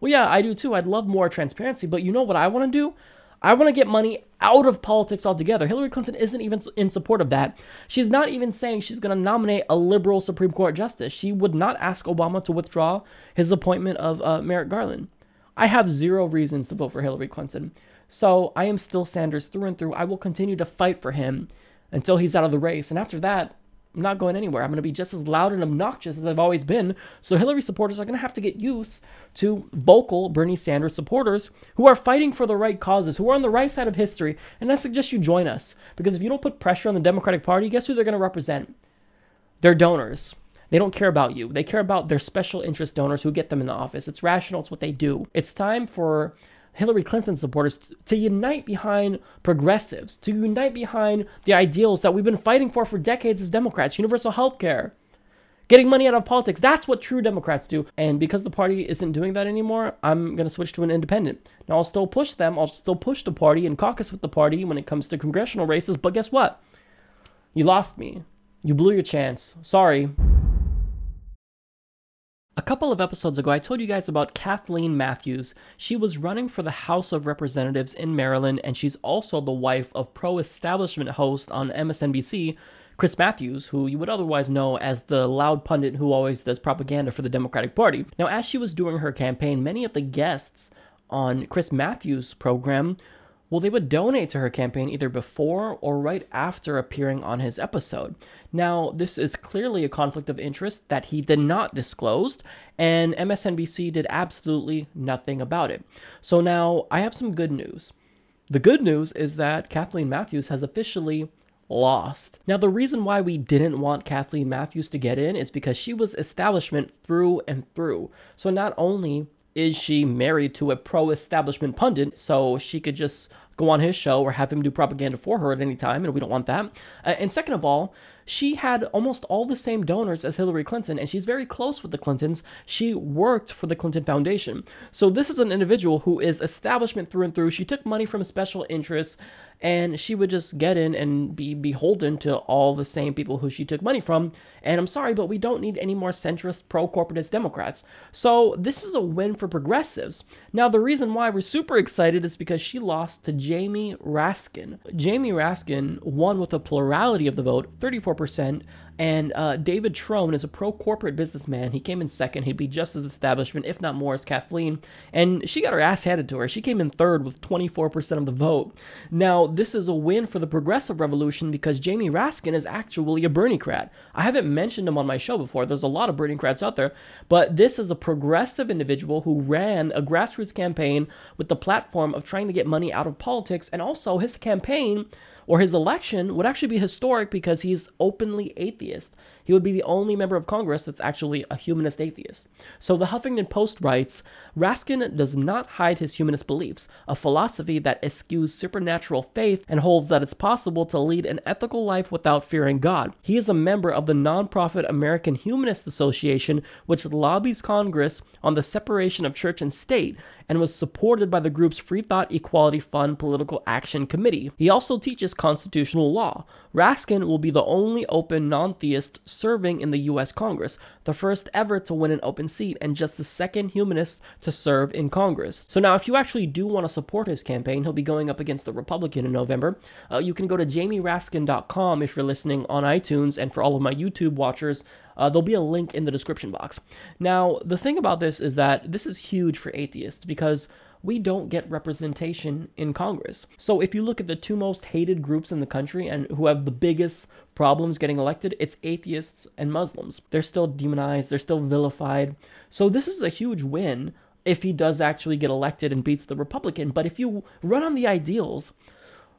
Well, yeah, I do too. I'd love more transparency, but you know what I want to do? I want to get money out of politics altogether. Hillary Clinton isn't even in support of that. She's not even saying she's going to nominate a liberal Supreme Court justice. She would not ask Obama to withdraw his appointment of uh, Merrick Garland. I have zero reasons to vote for Hillary Clinton. So I am still Sanders through and through. I will continue to fight for him until he's out of the race. And after that, I'm not going anywhere. I'm going to be just as loud and obnoxious as I've always been. So Hillary supporters are going to have to get used to vocal Bernie Sanders supporters who are fighting for the right causes, who are on the right side of history. And I suggest you join us because if you don't put pressure on the Democratic Party, guess who they're going to represent? Their donors. They don't care about you. They care about their special interest donors who get them in the office. It's rational. It's what they do. It's time for Hillary Clinton supporters to unite behind progressives, to unite behind the ideals that we've been fighting for for decades as Democrats universal health care, getting money out of politics. That's what true Democrats do. And because the party isn't doing that anymore, I'm going to switch to an independent. Now, I'll still push them, I'll still push the party and caucus with the party when it comes to congressional races, but guess what? You lost me. You blew your chance. Sorry. A couple of episodes ago, I told you guys about Kathleen Matthews. She was running for the House of Representatives in Maryland, and she's also the wife of pro establishment host on MSNBC, Chris Matthews, who you would otherwise know as the loud pundit who always does propaganda for the Democratic Party. Now, as she was doing her campaign, many of the guests on Chris Matthews' program well, they would donate to her campaign either before or right after appearing on his episode. Now, this is clearly a conflict of interest that he did not disclose, and MSNBC did absolutely nothing about it. So now I have some good news. The good news is that Kathleen Matthews has officially lost. Now, the reason why we didn't want Kathleen Matthews to get in is because she was establishment through and through. So not only is she married to a pro establishment pundit so she could just go on his show or have him do propaganda for her at any time, and we don't want that. Uh, and second of all, she had almost all the same donors as Hillary Clinton, and she's very close with the Clintons. She worked for the Clinton Foundation. So this is an individual who is establishment through and through. She took money from special interests and she would just get in and be beholden to all the same people who she took money from. And I'm sorry, but we don't need any more centrist, pro corporatist Democrats. So this is a win for progressives. Now, the reason why we're super excited is because she lost to Jamie Raskin. Jamie Raskin won with a plurality of the vote, 34%, and uh, David Trone is a pro corporate businessman. He came in second. He'd be just as establishment, if not more, as Kathleen. And she got her ass handed to her. She came in third with 24% of the vote. Now, this is a win for the progressive revolution because Jamie Raskin is actually a Berniecrat. I haven't mentioned him on my show before. There's a lot of Berniecrats out there, but this is a progressive individual who ran a grassroots campaign with the platform of trying to get money out of politics. And also, his campaign or his election would actually be historic because he's openly atheist. He would be the only member of Congress that's actually a humanist atheist. So the Huffington Post writes Raskin does not hide his humanist beliefs, a philosophy that eschews supernatural faith and holds that it's possible to lead an ethical life without fearing God. He is a member of the nonprofit American Humanist Association, which lobbies Congress on the separation of church and state and was supported by the group's Free Thought Equality Fund Political Action Committee. He also teaches constitutional law. Raskin will be the only open non theist serving in the U.S. Congress, the first ever to win an open seat, and just the second humanist to serve in Congress. So now, if you actually do want to support his campaign, he'll be going up against the Republican in November. Uh, you can go to jamieraskin.com if you're listening on iTunes, and for all of my YouTube watchers, uh, there'll be a link in the description box. Now, the thing about this is that this is huge for atheists because we don't get representation in Congress. So if you look at the two most hated groups in the country and who have the biggest problems getting elected, it's atheists and Muslims. They're still demonized, they're still vilified. So this is a huge win if he does actually get elected and beats the Republican. But if you run on the ideals,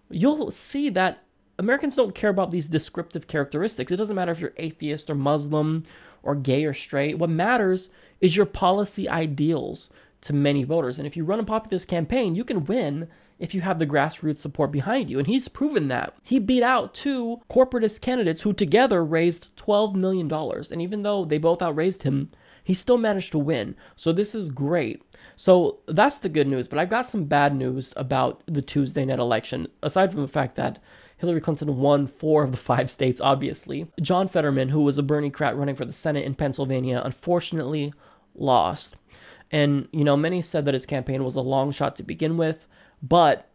you'll see that Americans don't care about these descriptive characteristics. It doesn't matter if you're atheist or Muslim or gay or straight. What matters is your policy ideals to many voters. And if you run a populist campaign, you can win if you have the grassroots support behind you. And he's proven that. He beat out two corporatist candidates who together raised $12 million. And even though they both outraised him, he still managed to win. So this is great. So that's the good news. But I've got some bad news about the Tuesday night election, aside from the fact that Hillary Clinton won four of the five states, obviously. John Fetterman, who was a Berniecrat running for the Senate in Pennsylvania, unfortunately lost. And, you know, many said that his campaign was a long shot to begin with, but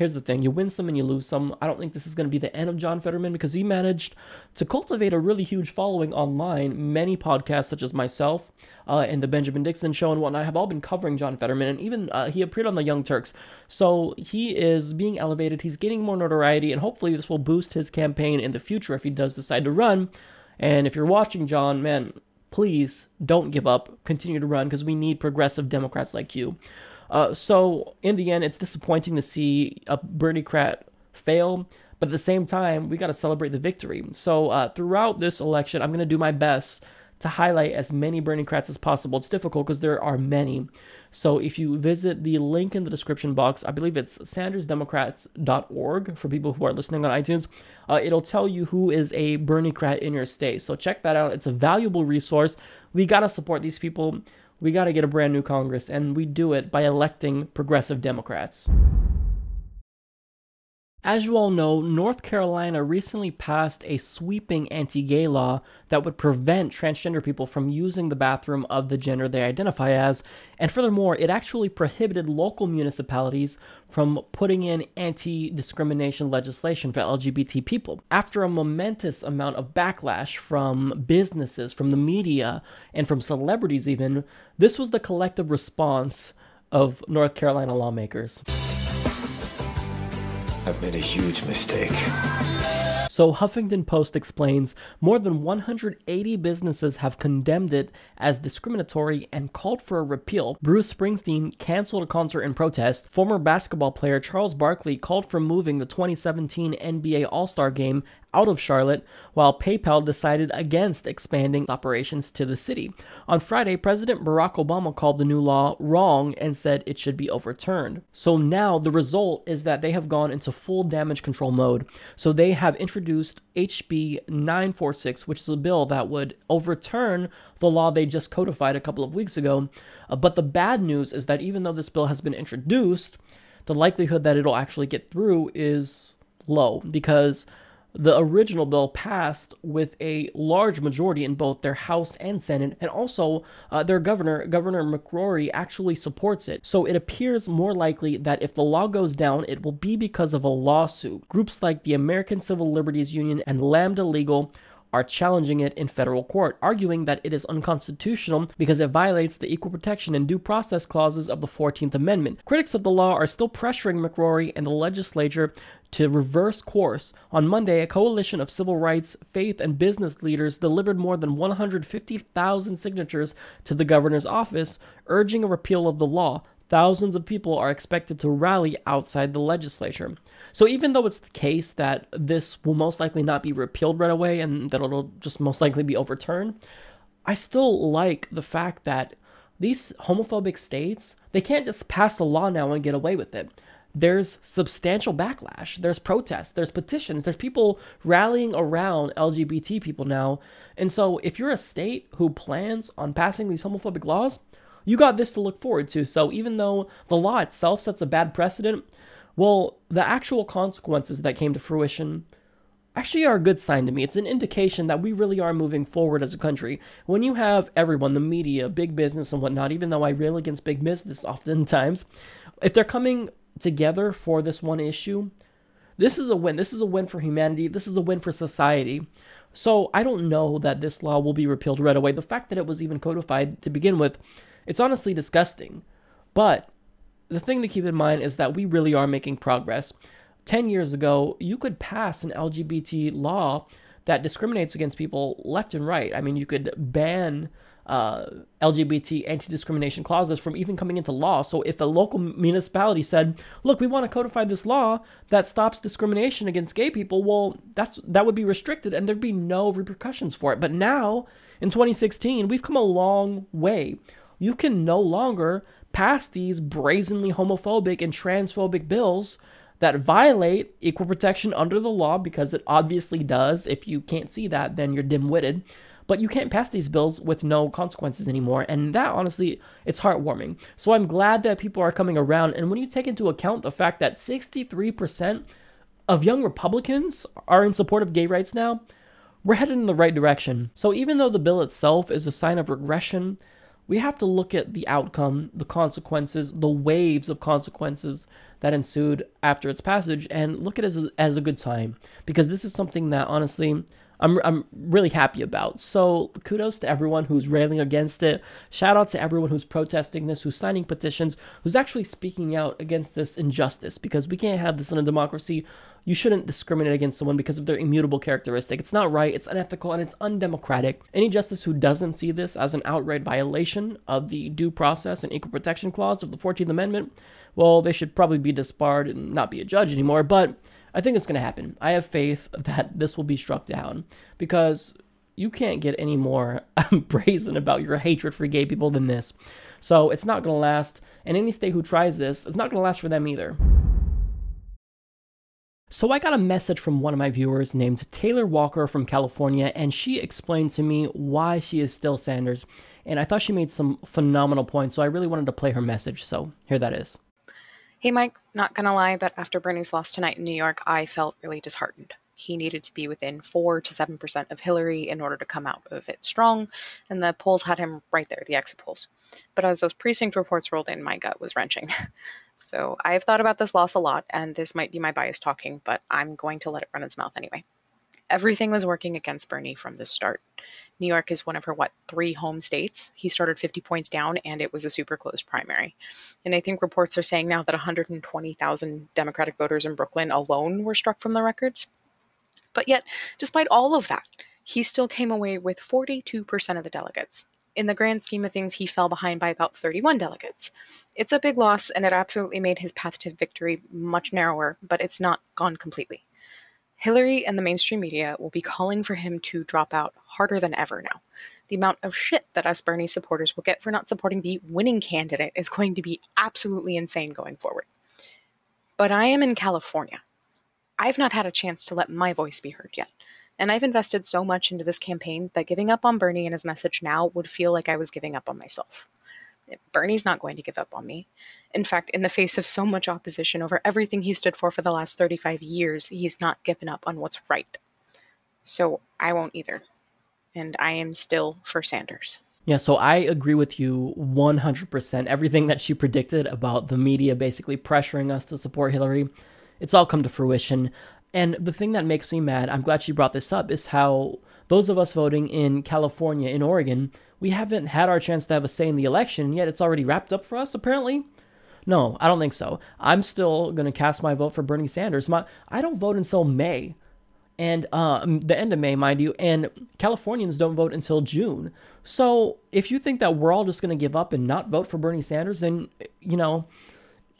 here's the thing you win some and you lose some. I don't think this is going to be the end of John Fetterman because he managed to cultivate a really huge following online. Many podcasts, such as myself uh, and the Benjamin Dixon Show and whatnot, have all been covering John Fetterman, and even uh, he appeared on the Young Turks. So he is being elevated, he's getting more notoriety, and hopefully this will boost his campaign in the future if he does decide to run. And if you're watching, John, man, please don't give up. Continue to run because we need progressive Democrats like you. Uh, so in the end, it's disappointing to see a Berniecrat fail, but at the same time, we got to celebrate the victory. So uh, throughout this election, I'm going to do my best to highlight as many Berniecrats as possible. It's difficult because there are many. So if you visit the link in the description box, I believe it's sandersdemocrats.org for people who are listening on iTunes, uh, it'll tell you who is a Berniecrat in your state. So check that out. It's a valuable resource. We got to support these people. We got to get a brand new Congress, and we do it by electing progressive Democrats. As you all know, North Carolina recently passed a sweeping anti gay law that would prevent transgender people from using the bathroom of the gender they identify as, and furthermore, it actually prohibited local municipalities from putting in anti discrimination legislation for LGBT people. After a momentous amount of backlash from businesses, from the media, and from celebrities, even, this was the collective response of North Carolina lawmakers. I've made a huge mistake. So, Huffington Post explains more than 180 businesses have condemned it as discriminatory and called for a repeal. Bruce Springsteen canceled a concert in protest. Former basketball player Charles Barkley called for moving the 2017 NBA All Star game out of Charlotte, while PayPal decided against expanding operations to the city. On Friday, President Barack Obama called the new law wrong and said it should be overturned. So now the result is that they have gone into full damage control mode. So they have introduced HB 946, which is a bill that would overturn the law they just codified a couple of weeks ago. Uh, but the bad news is that even though this bill has been introduced, the likelihood that it'll actually get through is low because the original bill passed with a large majority in both their House and Senate, and also uh, their governor, Governor McCrory, actually supports it. So it appears more likely that if the law goes down, it will be because of a lawsuit. Groups like the American Civil Liberties Union and Lambda Legal are challenging it in federal court, arguing that it is unconstitutional because it violates the equal protection and due process clauses of the 14th Amendment. Critics of the law are still pressuring McCrory and the legislature to reverse course. On Monday, a coalition of civil rights, faith, and business leaders delivered more than 150,000 signatures to the governor's office, urging a repeal of the law. Thousands of people are expected to rally outside the legislature. So, even though it's the case that this will most likely not be repealed right away and that it'll just most likely be overturned, I still like the fact that these homophobic states, they can't just pass a law now and get away with it there's substantial backlash. There's protests, there's petitions, there's people rallying around LGBT people now. And so, if you're a state who plans on passing these homophobic laws, you got this to look forward to. So, even though the law itself sets a bad precedent, well, the actual consequences that came to fruition actually are a good sign to me. It's an indication that we really are moving forward as a country. When you have everyone, the media, big business, and whatnot, even though I rail against big business *laughs* oftentimes, if they're coming together for this one issue, this is a win. This is a win for humanity. This is a win for society. So I don't know that this law will be repealed right away. The fact that it was even codified to begin with, it's honestly disgusting. But the thing to keep in mind is that we really are making progress. 10 years ago, you could pass an LGBT law that discriminates against people left and right. I mean, you could ban uh, LGBT anti discrimination clauses from even coming into law. So if a local municipality said, "Look, we want to codify this law that stops discrimination against gay people," well, that's that would be restricted and there'd be no repercussions for it. But now, in 2016, we've come a long way. You can no longer pass these brazenly homophobic and transphobic bills that violate equal protection under the law because it obviously does. If you can't see that, then you're dim witted. But you can't pass these bills with no consequences anymore. And that honestly, it's heartwarming. So I'm glad that people are coming around. And when you take into account the fact that 63% of young Republicans are in support of gay rights now, we're headed in the right direction. So even though the bill itself is a sign of regression, we have to look at the outcome, the consequences, the waves of consequences that ensued after its passage and look at it as, as a good time because this is something that honestly I'm, I'm really happy about. So kudos to everyone who's railing against it. Shout out to everyone who's protesting this, who's signing petitions, who's actually speaking out against this injustice because we can't have this in a democracy. You shouldn't discriminate against someone because of their immutable characteristic. It's not right, it's unethical, and it's undemocratic. Any justice who doesn't see this as an outright violation of the due process and equal protection clause of the 14th Amendment, well, they should probably be disbarred and not be a judge anymore. But I think it's going to happen. I have faith *laughs* that this will be struck down because you can't get any more *laughs* brazen about your hatred for gay people than this. So it's not going to last. And any state who tries this, it's not going to last for them either. So I got a message from one of my viewers named Taylor Walker from California, and she explained to me why she is still Sanders. And I thought she made some phenomenal points, so I really wanted to play her message. So here that is. Hey, Mike, not gonna lie, but after Bernie's loss tonight in New York, I felt really disheartened. He needed to be within 4 to 7% of Hillary in order to come out of it strong, and the polls had him right there, the exit polls. But as those precinct reports rolled in, my gut was wrenching. *laughs* so I've thought about this loss a lot, and this might be my bias talking, but I'm going to let it run its mouth anyway. Everything was working against Bernie from the start. New York is one of her, what, three home states. He started 50 points down, and it was a super close primary. And I think reports are saying now that 120,000 Democratic voters in Brooklyn alone were struck from the records. But yet, despite all of that, he still came away with 42% of the delegates. In the grand scheme of things, he fell behind by about 31 delegates. It's a big loss, and it absolutely made his path to victory much narrower, but it's not gone completely. Hillary and the mainstream media will be calling for him to drop out harder than ever now. The amount of shit that us Bernie supporters will get for not supporting the winning candidate is going to be absolutely insane going forward. But I am in California. I've not had a chance to let my voice be heard yet. And I've invested so much into this campaign that giving up on Bernie and his message now would feel like I was giving up on myself. Bernie's not going to give up on me. In fact, in the face of so much opposition over everything he stood for for the last 35 years, he's not given up on what's right. So I won't either. And I am still for Sanders. Yeah, so I agree with you 100%. Everything that she predicted about the media basically pressuring us to support Hillary, it's all come to fruition. And the thing that makes me mad, I'm glad she brought this up, is how those of us voting in California, in Oregon, we haven't had our chance to have a say in the election, yet it's already wrapped up for us, apparently. No, I don't think so. I'm still going to cast my vote for Bernie Sanders. My, I don't vote until May, and uh, the end of May, mind you, and Californians don't vote until June. So if you think that we're all just going to give up and not vote for Bernie Sanders, then, you know,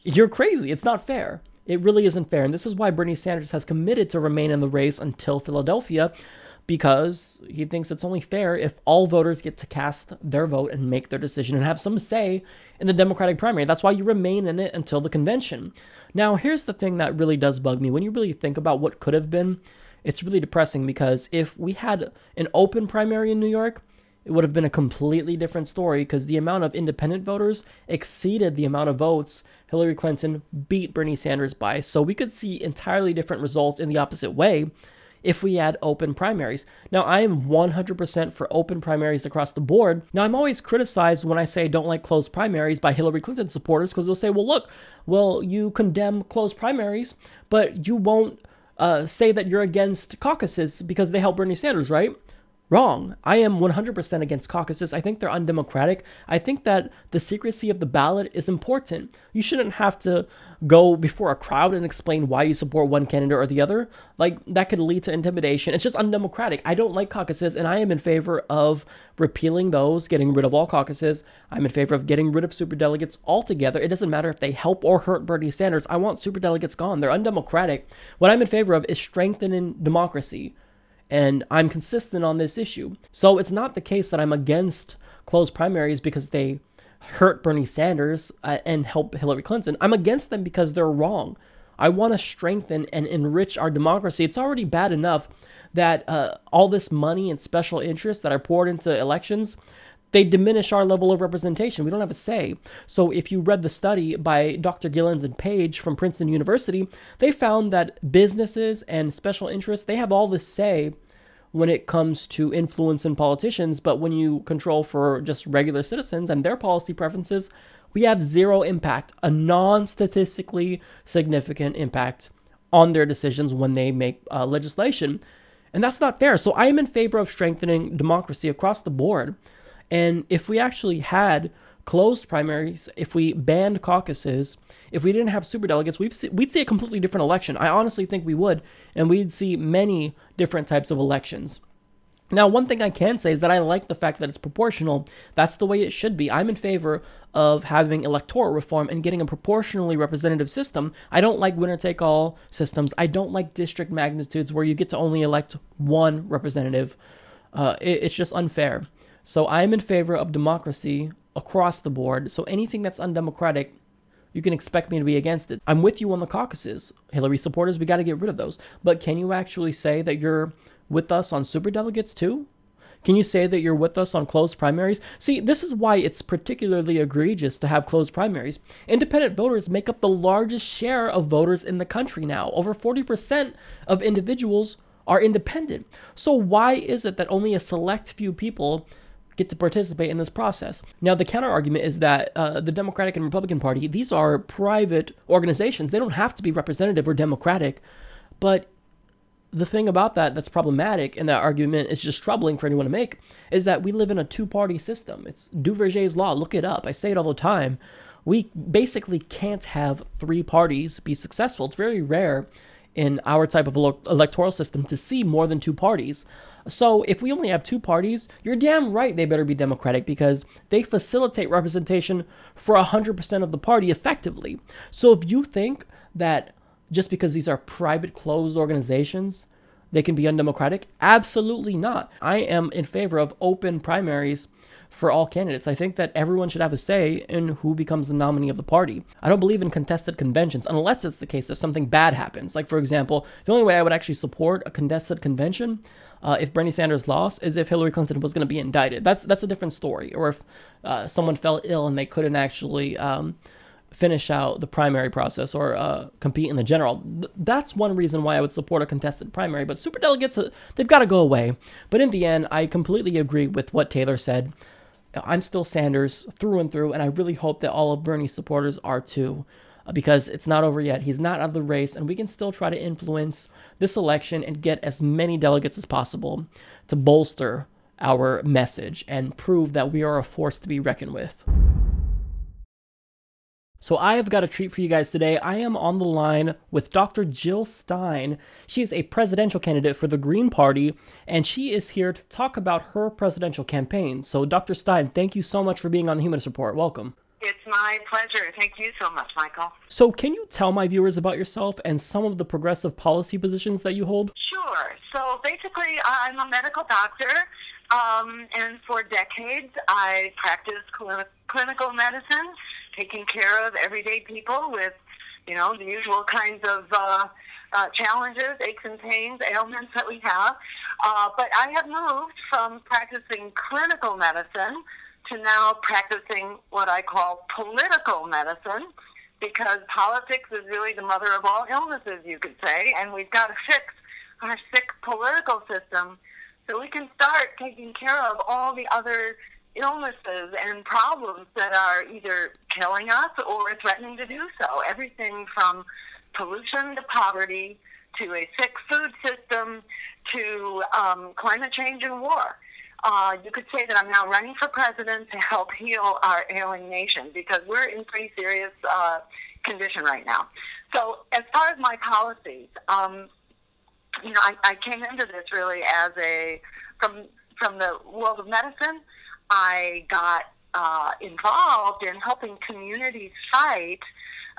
you're crazy. It's not fair. It really isn't fair. And this is why Bernie Sanders has committed to remain in the race until Philadelphia, because he thinks it's only fair if all voters get to cast their vote and make their decision and have some say in the Democratic primary. That's why you remain in it until the convention. Now, here's the thing that really does bug me. When you really think about what could have been, it's really depressing because if we had an open primary in New York, it would have been a completely different story because the amount of independent voters exceeded the amount of votes Hillary Clinton beat Bernie Sanders by. So we could see entirely different results in the opposite way if we add open primaries. Now, I am 100% for open primaries across the board. Now, I'm always criticized when I say I don't like closed primaries by Hillary Clinton supporters because they'll say, well, look, well, you condemn closed primaries, but you won't uh, say that you're against caucuses because they help Bernie Sanders, right? Wrong. I am 100% against caucuses. I think they're undemocratic. I think that the secrecy of the ballot is important. You shouldn't have to go before a crowd and explain why you support one candidate or the other. Like, that could lead to intimidation. It's just undemocratic. I don't like caucuses, and I am in favor of repealing those, getting rid of all caucuses. I'm in favor of getting rid of superdelegates altogether. It doesn't matter if they help or hurt Bernie Sanders. I want superdelegates gone. They're undemocratic. What I'm in favor of is strengthening democracy and I'm consistent on this issue. So it's not the case that I'm against closed primaries because they hurt Bernie Sanders uh, and help Hillary Clinton. I'm against them because they're wrong. I want to strengthen and enrich our democracy. It's already bad enough that uh, all this money and special interests that are poured into elections they diminish our level of representation. We don't have a say. So, if you read the study by Dr. Gilens and Page from Princeton University, they found that businesses and special interests they have all the say when it comes to influence in politicians, but when you control for just regular citizens and their policy preferences, we have zero impact, a non statistically significant impact on their decisions when they make uh, legislation. And that's not fair. So I am in favor of strengthening democracy across the board. And if we actually had closed primaries, if we banned caucuses, if we didn't have superdelegates, we'd see, we'd see a completely different election. I honestly think we would. And we'd see many different types of elections. Now, one thing I can say is that I like the fact that it's proportional. That's the way it should be. I'm in favor of having electoral reform and getting a proportionally representative system. I don't like winner take all systems. I don't like district magnitudes where you get to only elect one representative. Uh, it, it's just unfair. So I'm in favor of democracy across the board. So anything that's undemocratic, you can expect me to be against it. I'm with you on the caucuses. Hillary supporters, we got to get rid of those. But can you actually say that you're with us on super delegates too? Can you say that you're with us on closed primaries? See, this is why it's particularly egregious to have closed primaries. Independent voters make up the largest share of voters in the country now. Over 40% of individuals are independent. So, why is it that only a select few people get to participate in this process. Now, the counter argument is that uh, the Democratic and Republican Party, these are private organizations. They don't have to be representative or democratic. But the thing about that that's problematic and that argument is just troubling for anyone to make is that we live in a two-party system. It's Duverger's law. Look it up. I say it all the time. We basically can't have three parties be successful. It's very rare in our type of electoral system to see more than two parties. So if we only have two parties, you're damn right they better be democratic because they facilitate representation for 100% of the party effectively. So if you think that just because these are private, closed organizations, they can be undemocratic? Absolutely not. I am in favor of open primaries for all candidates. I think that everyone should have a say in who becomes the nominee of the party. I don't believe in contested conventions unless it's the case that something bad happens. Like, for example, the only way I would actually support a contested convention uh, if Bernie Sanders lost is if Hillary Clinton was going to be indicted. That's that's a different story. Or if uh, someone fell ill and they couldn't actually um, finish out the primary process or uh, compete in the general. That's one reason why I would support a contested primary. But super delegates, uh, they've got to go away. But in the end, I completely agree with what Taylor said. I'm still Sanders through and through, and I really hope that all of Bernie's supporters are too, Uh, because it's not over yet. He's not out of the race, and we can still try to influence this election and get as many delegates as possible to bolster our message and prove that we are a force to be reckoned with. So I have got a treat for you guys today. I am on the line with Dr. Jill Stein. She is a presidential candidate for the Green Party, and she is here to talk about her presidential campaign. So, Dr. Stein, thank you so much for being on the Humanist Report. Welcome. It's my pleasure. Thank you so much, Michael. So, can you tell my viewers about yourself and some of the progressive policy positions that you hold? Sure. So, basically, I'm a medical doctor, um, and for decades, I practiced cl- clinical medicine taking care of everyday people with, you know, the usual kinds of uh, uh, challenges, aches and pains, ailments that we have. Uh, but I have moved from practicing clinical medicine to now practicing what I call political medicine because politics is really the mother of all illnesses, you could say, and we've got to fix our sick political system so we can start taking care of all the other illnesses and problems that are either killing us or threatening to do so. Everything from pollution to poverty to a sick food system to um, climate change and war. Uh, you could say that I'm now running for president to help heal our ailing nation because we're in pretty serious uh, condition right now. So, as far as my policies, um, you know, I, I came into this really as a from from the world of medicine I got uh, involved in helping communities fight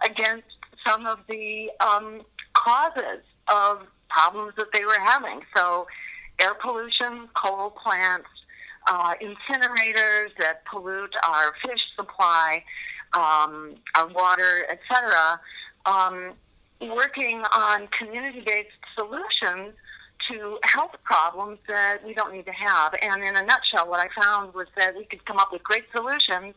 against some of the um, causes of problems that they were having. So, air pollution, coal plants, uh, incinerators that pollute our fish supply, um, our water, etc. Um, working on community-based solutions to health problems that we don't need to have. And in a nutshell, what I found was that we could come up with great solutions,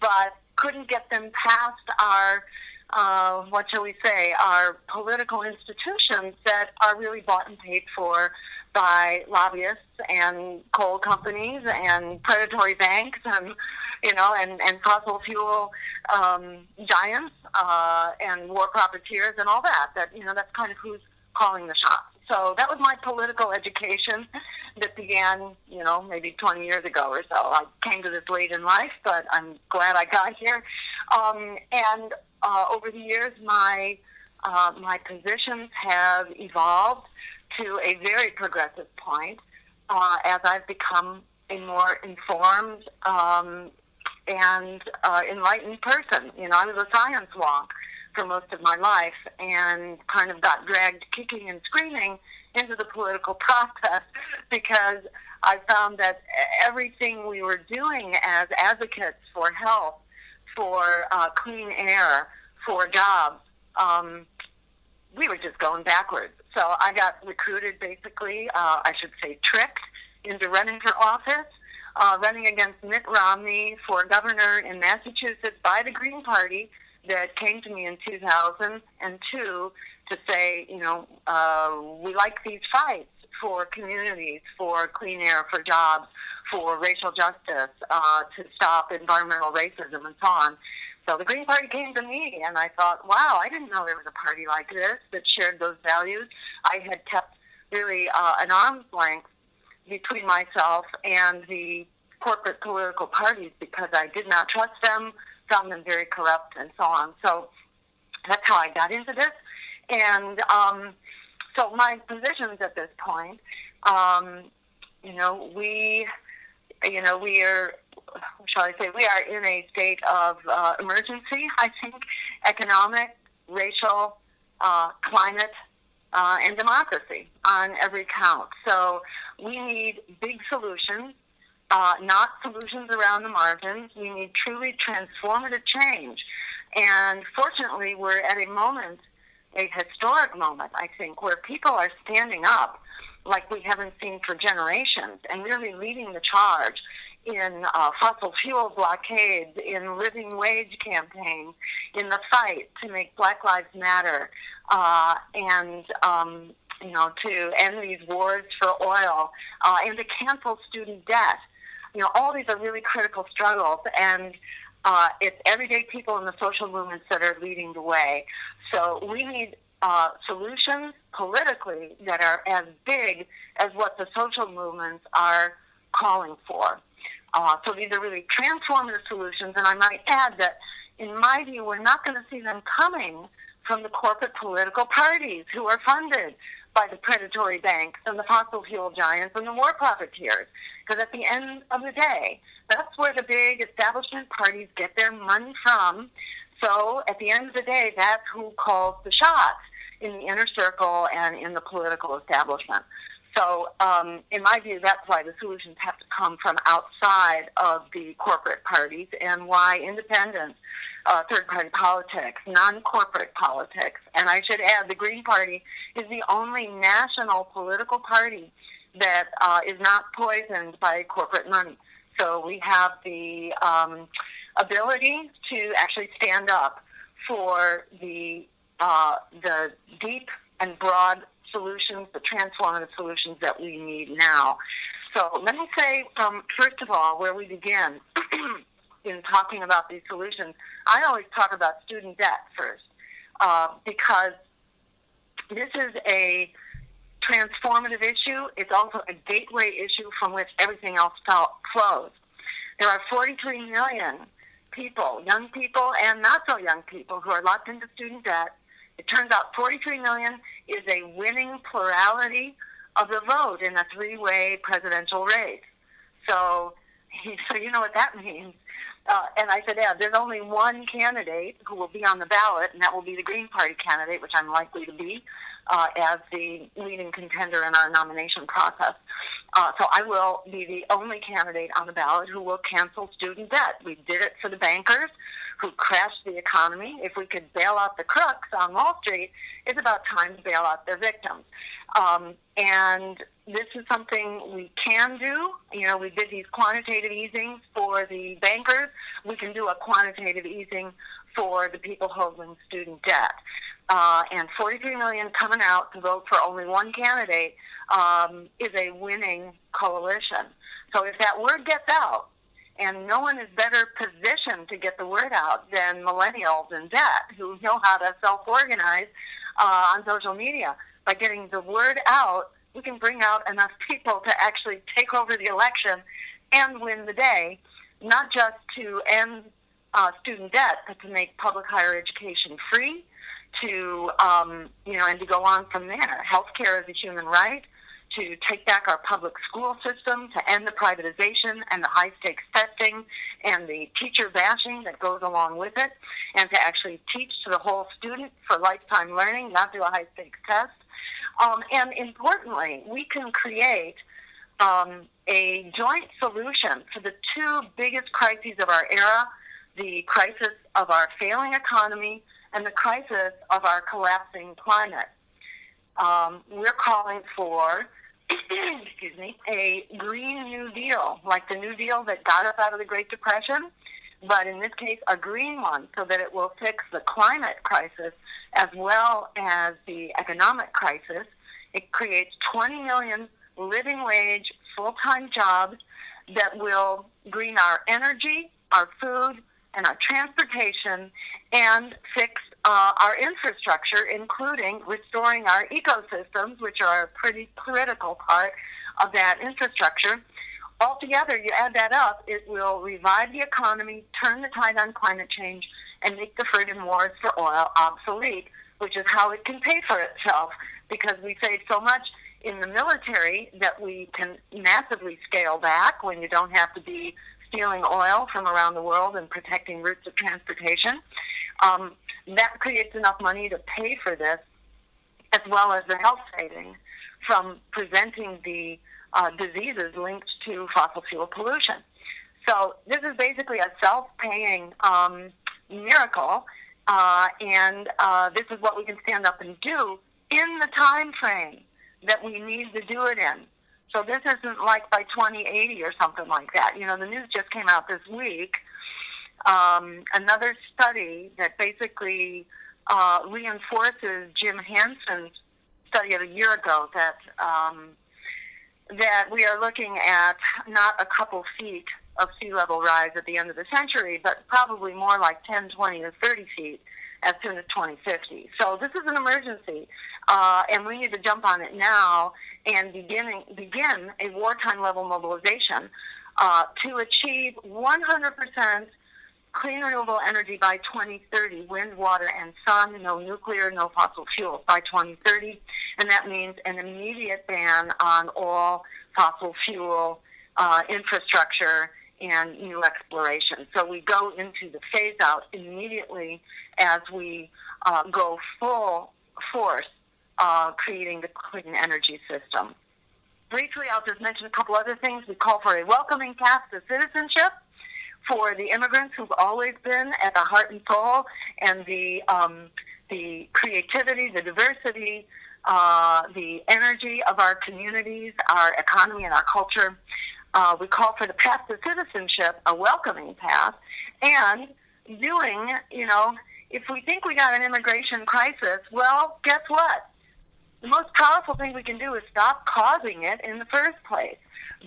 but couldn't get them past our uh, what shall we say, our political institutions that are really bought and paid for by lobbyists and coal companies and predatory banks and you know and and fossil fuel um, giants uh, and war profiteers and all that. That you know that's kind of who's calling the shots. So that was my political education that began, you know, maybe 20 years ago or so. I came to this late in life, but I'm glad I got here. Um, and uh, over the years, my uh, my positions have evolved to a very progressive point uh, as I've become a more informed um, and uh, enlightened person. You know, I was a science wonk for most of my life and kind of got dragged kicking and screaming into the political *laughs* process because I found that everything we were doing as advocates for health, for uh, clean air, for jobs, um, we were just going backwards. So I got recruited, basically, uh, I should say, tricked into running for office, uh, running against Mitt Romney for governor in Massachusetts by the Green Party that came to me in 2002 to say, you know, uh, we like these fights for communities, for clean air, for jobs, for racial justice, uh, to stop environmental racism and so on. So the Green Party came to me, and I thought, wow, I didn't know there was a party like this that shared those values. I had kept really uh, an arm's length between myself and the corporate political parties because I did not trust them, found them very corrupt, and so on. So that's how I got into this. And um, so my positions at this point, um, you know, we, you know, we are, shall I say, we are in a state of uh, emergency. I think economic, racial, uh, climate, uh, and democracy on every count. So we need big solutions, uh, not solutions around the margins. We need truly transformative change. And fortunately, we're at a moment a historic moment, I think, where people are standing up like we haven't seen for generations and really leading the charge in uh, fossil fuel blockades, in living wage campaigns, in the fight to make Black Lives Matter, uh, and um, you know to end these wars for oil, uh, and to cancel student debt. You know, all these are really critical struggles, and uh, it's everyday people in the social movements that are leading the way. So we need uh, solutions politically that are as big as what the social movements are calling for. Uh, so these are really transformative solutions, and I might add that, in my view, we're not going to see them coming from the corporate political parties who are funded by the predatory banks and the fossil fuel giants and the war profiteers. Because at the end of the day, that's where the big establishment parties get their money from. So at the end of the day, that's who calls the shots in the inner circle and in the political establishment. So, um, in my view, that's why the solutions have to come from outside of the corporate parties and why independent uh, third party politics, non corporate politics, and I should add the Green Party is the only national political party that uh, is not poisoned by corporate money. So, we have the um, ability to actually stand up for the uh, the deep and broad solutions, the transformative solutions that we need now. So let me say, um, first of all, where we begin *clears throat* in talking about these solutions, I always talk about student debt first uh, because this is a transformative issue. It's also a gateway issue from which everything else flows. There are 43 million people, young people and not so young people, who are locked into student debt it turns out 43 million is a winning plurality of the vote in a three-way presidential race. So, *laughs* so you know what that *laughs* means. Uh, and I said, yeah, there's only one candidate who will be on the ballot, and that will be the Green Party candidate, which I'm likely to be uh, as the leading contender in our nomination process. Uh, so I will be the only candidate on the ballot who will cancel student debt. We did it for the bankers who crashed the economy. If we could bail out the crooks on Wall Street, it's about time to bail out their victims. Um, and this is something we can do. You know, we did these quantitative easings for the bankers. We can do a quantitative easing for the people holding student debt. Uh, and 43 million coming out to vote for only one candidate um, is a winning coalition. So if that word gets out, and no one is better positioned to get the word out than millennials in debt who know how to self-organize uh, on social media. By getting the word out, we can bring out enough people to actually take over the election and win the day, not just to end uh, student debt, but to make public higher education free, to um, you know, and to go on from there. Healthcare is a human right. To take back our public school system, to end the privatization and the high stakes testing and the teacher bashing that goes along with it, and to actually teach to the whole student for lifetime learning, not do a high stakes test. Um, and importantly, we can create um, a joint solution for the two biggest crises of our era the crisis of our failing economy and the crisis of our collapsing climate. Um, we're calling for, *clears throat* excuse me, a Green New Deal, like the New Deal that got us out of the Great Depression, but in this case, a green one, so that it will fix the climate crisis as well as the economic crisis. It creates 20 million living wage full-time jobs that will green our energy, our food, and our transportation and fix uh, our infrastructure, including restoring our ecosystems, which are a pretty critical part of that infrastructure. Altogether, you add that up, it will revive the economy, turn the tide on climate change, and make the freedom wars for oil obsolete, which is how it can pay for itself because we save so much in the military that we can massively scale back when you don't have to be stealing oil from around the world and protecting routes of transportation. Um, that creates enough money to pay for this, as well as the health savings from preventing the uh, diseases linked to fossil fuel pollution. So this is basically a self-paying um, miracle, uh, and uh, this is what we can stand up and do in the time frame that we need to do it in. So this isn't like by 2080 or something like that. You know, the news just came out this week. Um, another study that basically uh, reinforces Jim Hansen's study of a year ago that um, that we are looking at not a couple feet of sea level rise at the end of the century, but probably more like 10, 20, or 30 feet as soon as 2050. So this is an emergency, uh, and we need to jump on it now and beginning, begin a wartime level mobilization uh, to achieve 100% clean renewable energy by 2030, wind, water, and sun, no nuclear, no fossil fuels by 2030. And that means an immediate ban on all fossil fuel uh, infrastructure and new exploration. So we go into the phase out immediately as we uh, go full force uh, creating the clean energy system. Briefly, I'll just mention a couple other things. We call for a welcoming path to citizenship for the immigrants who've always been at the heart and soul and the um, the creativity, the diversity, uh, the energy of our communities, our economy, and our culture. Uh, we call for the path to citizenship, a welcoming path, and doing, you know, if we think we got an immigration crisis, well, guess what? the most powerful thing we can do is stop causing it in the first place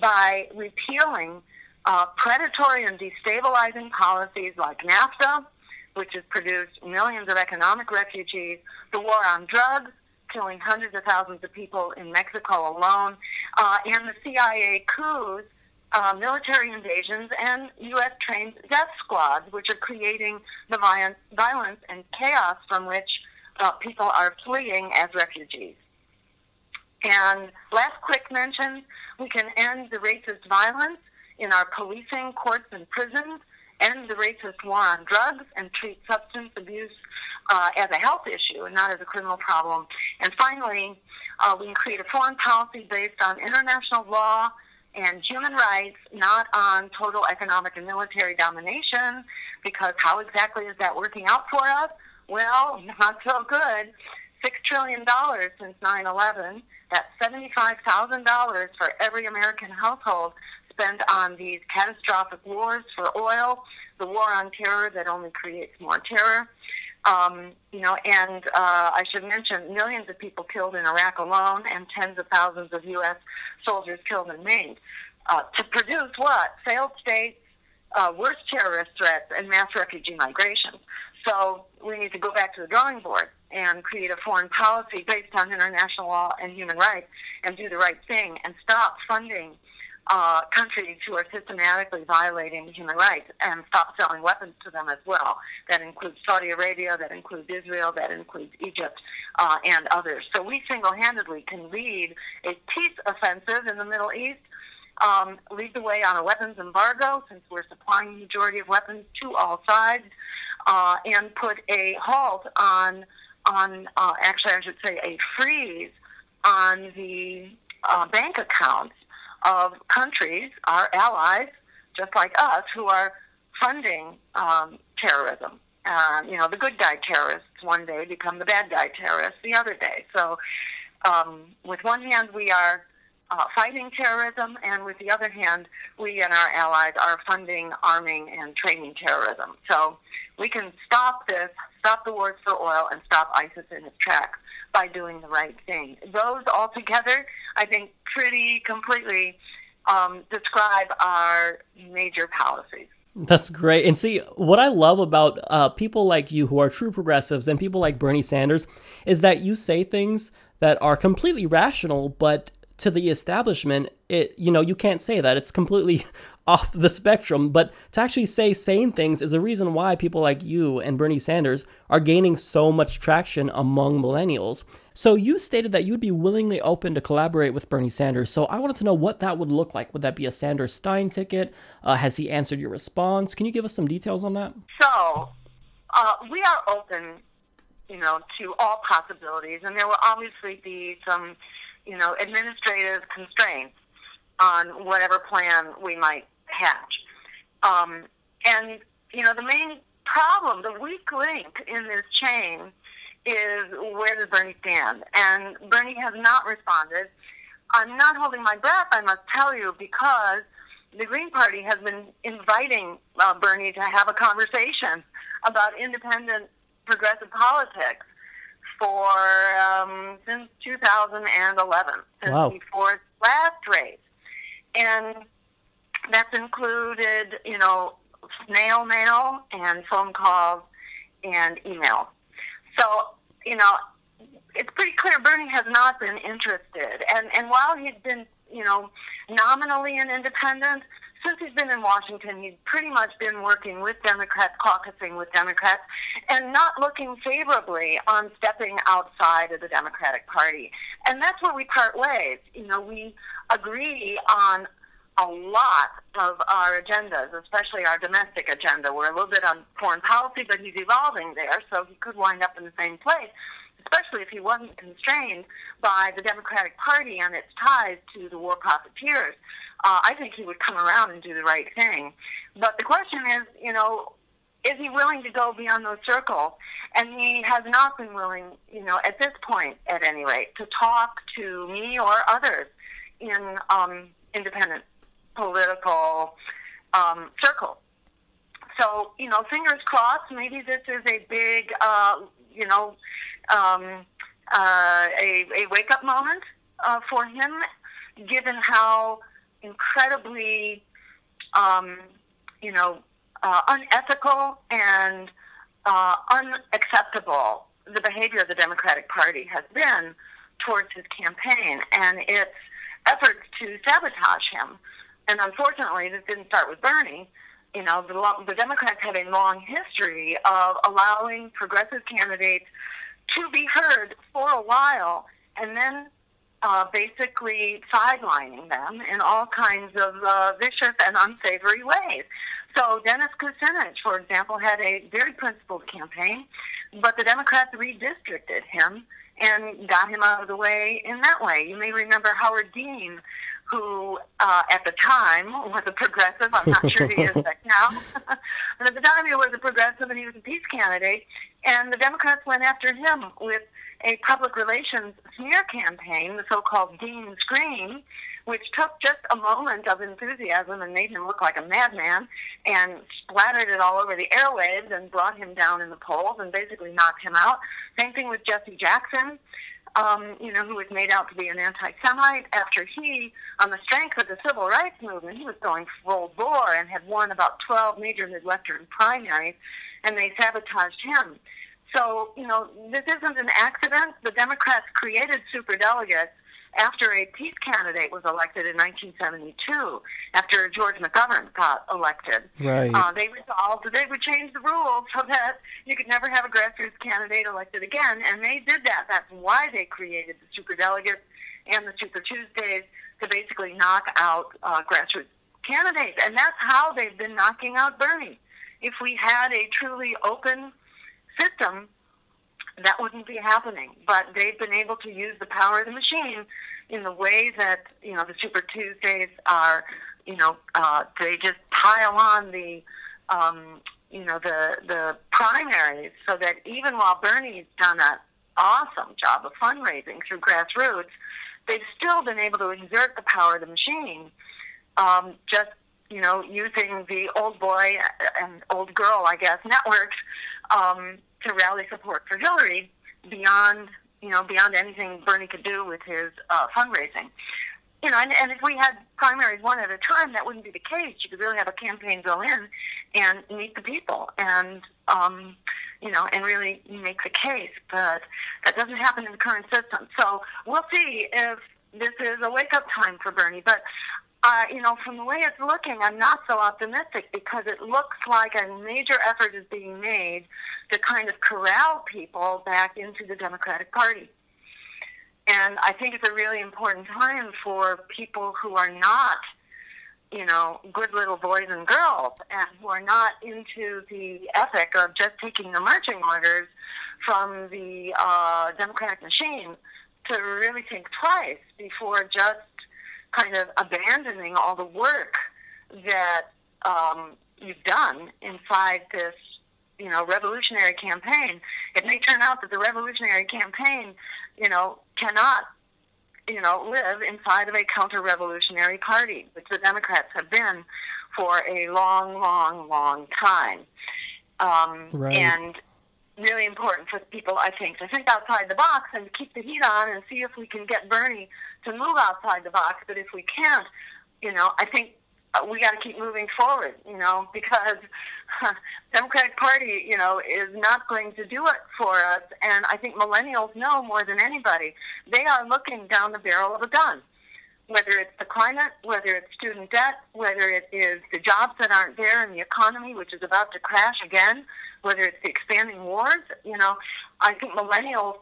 by repealing uh, predatory and destabilizing policies like NAFTA, which has produced millions of economic refugees, the war on drugs, killing hundreds of thousands of people in Mexico alone, uh, and the CIA coups, uh, military invasions, and U.S. trained death squads, which are creating the violence, violence and chaos from which uh, people are fleeing as refugees. And last quick mention, we can end the racist violence in our policing, courts, and prisons, end the racist war on drugs, and treat substance abuse uh, as a health issue and not as a criminal problem. And finally, uh, we can create a foreign policy based on international law and human rights, not on total economic and military domination, because how exactly is that working out for us? Well, *laughs* not so good. $6 trillion since 9 11. That's $75,000 for every American household spent on these catastrophic wars for oil, the war on terror that only creates more terror. Um, you know, and uh, I should mention millions of people killed in Iraq alone, and tens of thousands of U.S. soldiers killed and maimed. Uh, to produce what? Failed states, uh, worse terrorist threats, and mass refugee migration. So we need to go back to the drawing board and create a foreign policy based on international law and human rights, and do the right thing, and stop funding uh, countries who are systematically violating human rights and stop selling weapons to them as well. That includes Saudi Arabia, that includes Israel, that includes Egypt, uh, and others. So we single-handedly can lead a peace offensive in the Middle East, um, lead the way on a weapons embargo, since we're supplying the majority of weapons to all sides, uh, and put a halt on, on uh, actually I should say a freeze on the uh, bank accounts of countries, our allies, just like us, who are funding um, terrorism. Uh, you know, the good guy terrorists one day become the bad guy terrorists the other day. So, um, with one hand, we are uh, fighting terrorism, and with the other hand, we and our allies are funding, arming, and training terrorism. So, we can stop this, stop the wars for oil, and stop ISIS in its tracks by doing the right thing. Those all together, I think, pretty completely um, describe our major policies. That's great. And see, what I love about uh, people like you who are true progressives and people like Bernie Sanders is that you say things that are completely rational, but to the establishment, it you know you can't say that. It's completely *laughs* off the spectrum. But to actually say same things is a reason why people like you and Bernie Sanders are gaining so much traction among millennials. So you stated that you'd be willingly open to collaborate with Bernie Sanders. So I wanted to know what that would look like. Would that be a Sanders Stein ticket? Uh, has he answered your response? Can you give us some details on that? So uh, we are open, you know, to all possibilities, and there will obviously be some, you know, administrative constraints on whatever plan we might hatch. Um, and, you know, the main problem, the weak link in this chain is where does Bernie stand? And Bernie has not responded. I'm not holding my breath, I must tell you, because the Green Party has been inviting uh, Bernie to have a conversation about independent progressive politics for um, since 2011, since wow. before last race. And that's included, you know, snail mail and phone calls and email. So, you know, it's pretty clear Bernie has not been interested. And and while he's been, you know, nominally an independent, since he's been in Washington, he's pretty much been working with Democrats, caucusing with Democrats, and not looking favorably on stepping outside of the Democratic Party. And that's where we part ways. You know, we agree on a lot of our agendas, especially our domestic agenda. We're a little bit on foreign policy, but he's evolving there, so he could wind up in the same place, especially if he wasn't constrained by the Democratic Party and its ties to the war profiteers. Uh, I think he would come around and do the right thing. But the question is, you know, is he willing to go beyond those circles? And he has not been willing, you know, at this point, at any rate, to talk to me or others in um, independent political um, circle. So, you know, fingers crossed, maybe this is a big, uh, you know, um, uh, a, a wake up moment uh, for him, given how incredibly, um, you know, uh, unethical and uh, unacceptable the behavior of the Democratic Party has been towards his campaign and its efforts to sabotage him and unfortunately, this didn't start with Bernie. You know, the, the Democrats have a long history of allowing progressive candidates to be heard for a while and then uh, basically sidelining them in all kinds of uh, vicious and unsavory ways. So Dennis Kucinich, for example, had a very principled campaign, but the Democrats redistricted him and got him out of the way in that way. You may remember Howard Dean who uh, at the time was a progressive. I'm not sure he is now. *laughs* but at the time he was a progressive and he was a peace candidate. And the Democrats went after him with a public relations smear campaign, the so-called Dean Scream, which took just a moment of enthusiasm and made him look like a madman and splattered it all over the airwaves and brought him down in the polls and basically knocked him out. Same thing with Jesse Jackson. Um, you know, who was made out to be an anti-Semite after he, on the strength of the civil rights movement, he was going full bore and had won about 12 major Midwestern primaries, and they sabotaged him. So, you know, this isn't an accident. The Democrats created superdelegates after a peace candidate was elected in 1972, after George McGovern got elected. Right. Uh, they resolved that they would change the rules so that you could never have a grassroots candidate elected again, and they did that. That's why they created the superdelegates and the Super Tuesdays to basically knock out uh, grassroots candidates, and that's how they've been knocking out Bernie. If we had a truly open system, that wouldn't be happening. But they've been able to use the power of the machine in the way that you know the Super Tuesdays are. You know, uh, they just pile on the um, you know the the primaries, so that even while Bernie's done an awesome job of fundraising through grassroots, they've still been able to exert the power of the machine. Um, just you know, using the old boy and old girl, I guess, networks um, to rally support for Hillary beyond, you know, beyond anything Bernie could do with his uh, fundraising. You know, and, and if we had primaries one at a time, that wouldn't be the case. You could really have a campaign go in and meet the people and, um, you know, and really make the case. But that doesn't happen in the current system. So we'll see if this is a wake-up time for Bernie. But uh, you know, from the way it's looking, I'm not so optimistic because it looks like a major effort is being made to kind of corral people back into the Democratic Party. And I think it's a really important time for people who are not, you know, good little boys and girls and who are not into the ethic of just taking the marching orders from the uh, Democratic machine to really think twice before just kind of abandoning all the work that um, you've done inside this, you know, revolutionary campaign. It may turn out that the revolutionary campaign, you know, cannot, you know, live inside of a counter-revolutionary party, which the Democrats have been for a long, long, long time. Um, Right. And really important for people, I think, to think outside the box and keep the heat on and see if we can get Bernie to move outside the box. But if we can't, you know, I think we got to keep moving forward, you know, because *laughs* Democratic Party, you know, is not going to do it for us. And I think millennials know more than anybody. They are looking down the barrel of a gun. Whether it's the climate, whether it's student debt, whether it is the jobs that aren't there in the economy, which is about to crash again, whether it's the expanding wars, you know, I think millennials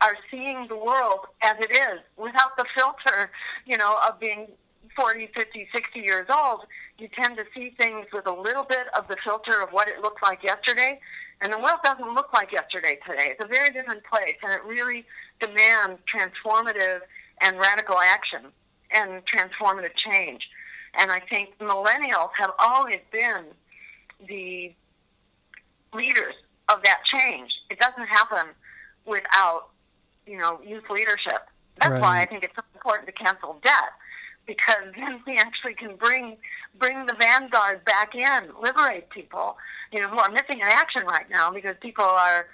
are seeing the world as it is without the filter, you know, of being 40, 50, 60 years old. You tend to see things with a little bit of the filter of what it looked like yesterday. And the world doesn't look like yesterday today. It's a very different place, and it really demands transformative and radical action and transformative change. And I think millennials have always been the leaders of that change. It doesn't happen without, you know, youth leadership. That's why I think it's so important to cancel debt because *laughs* then we actually can bring bring the vanguard back in, liberate people, you know, who are missing in action right now because people are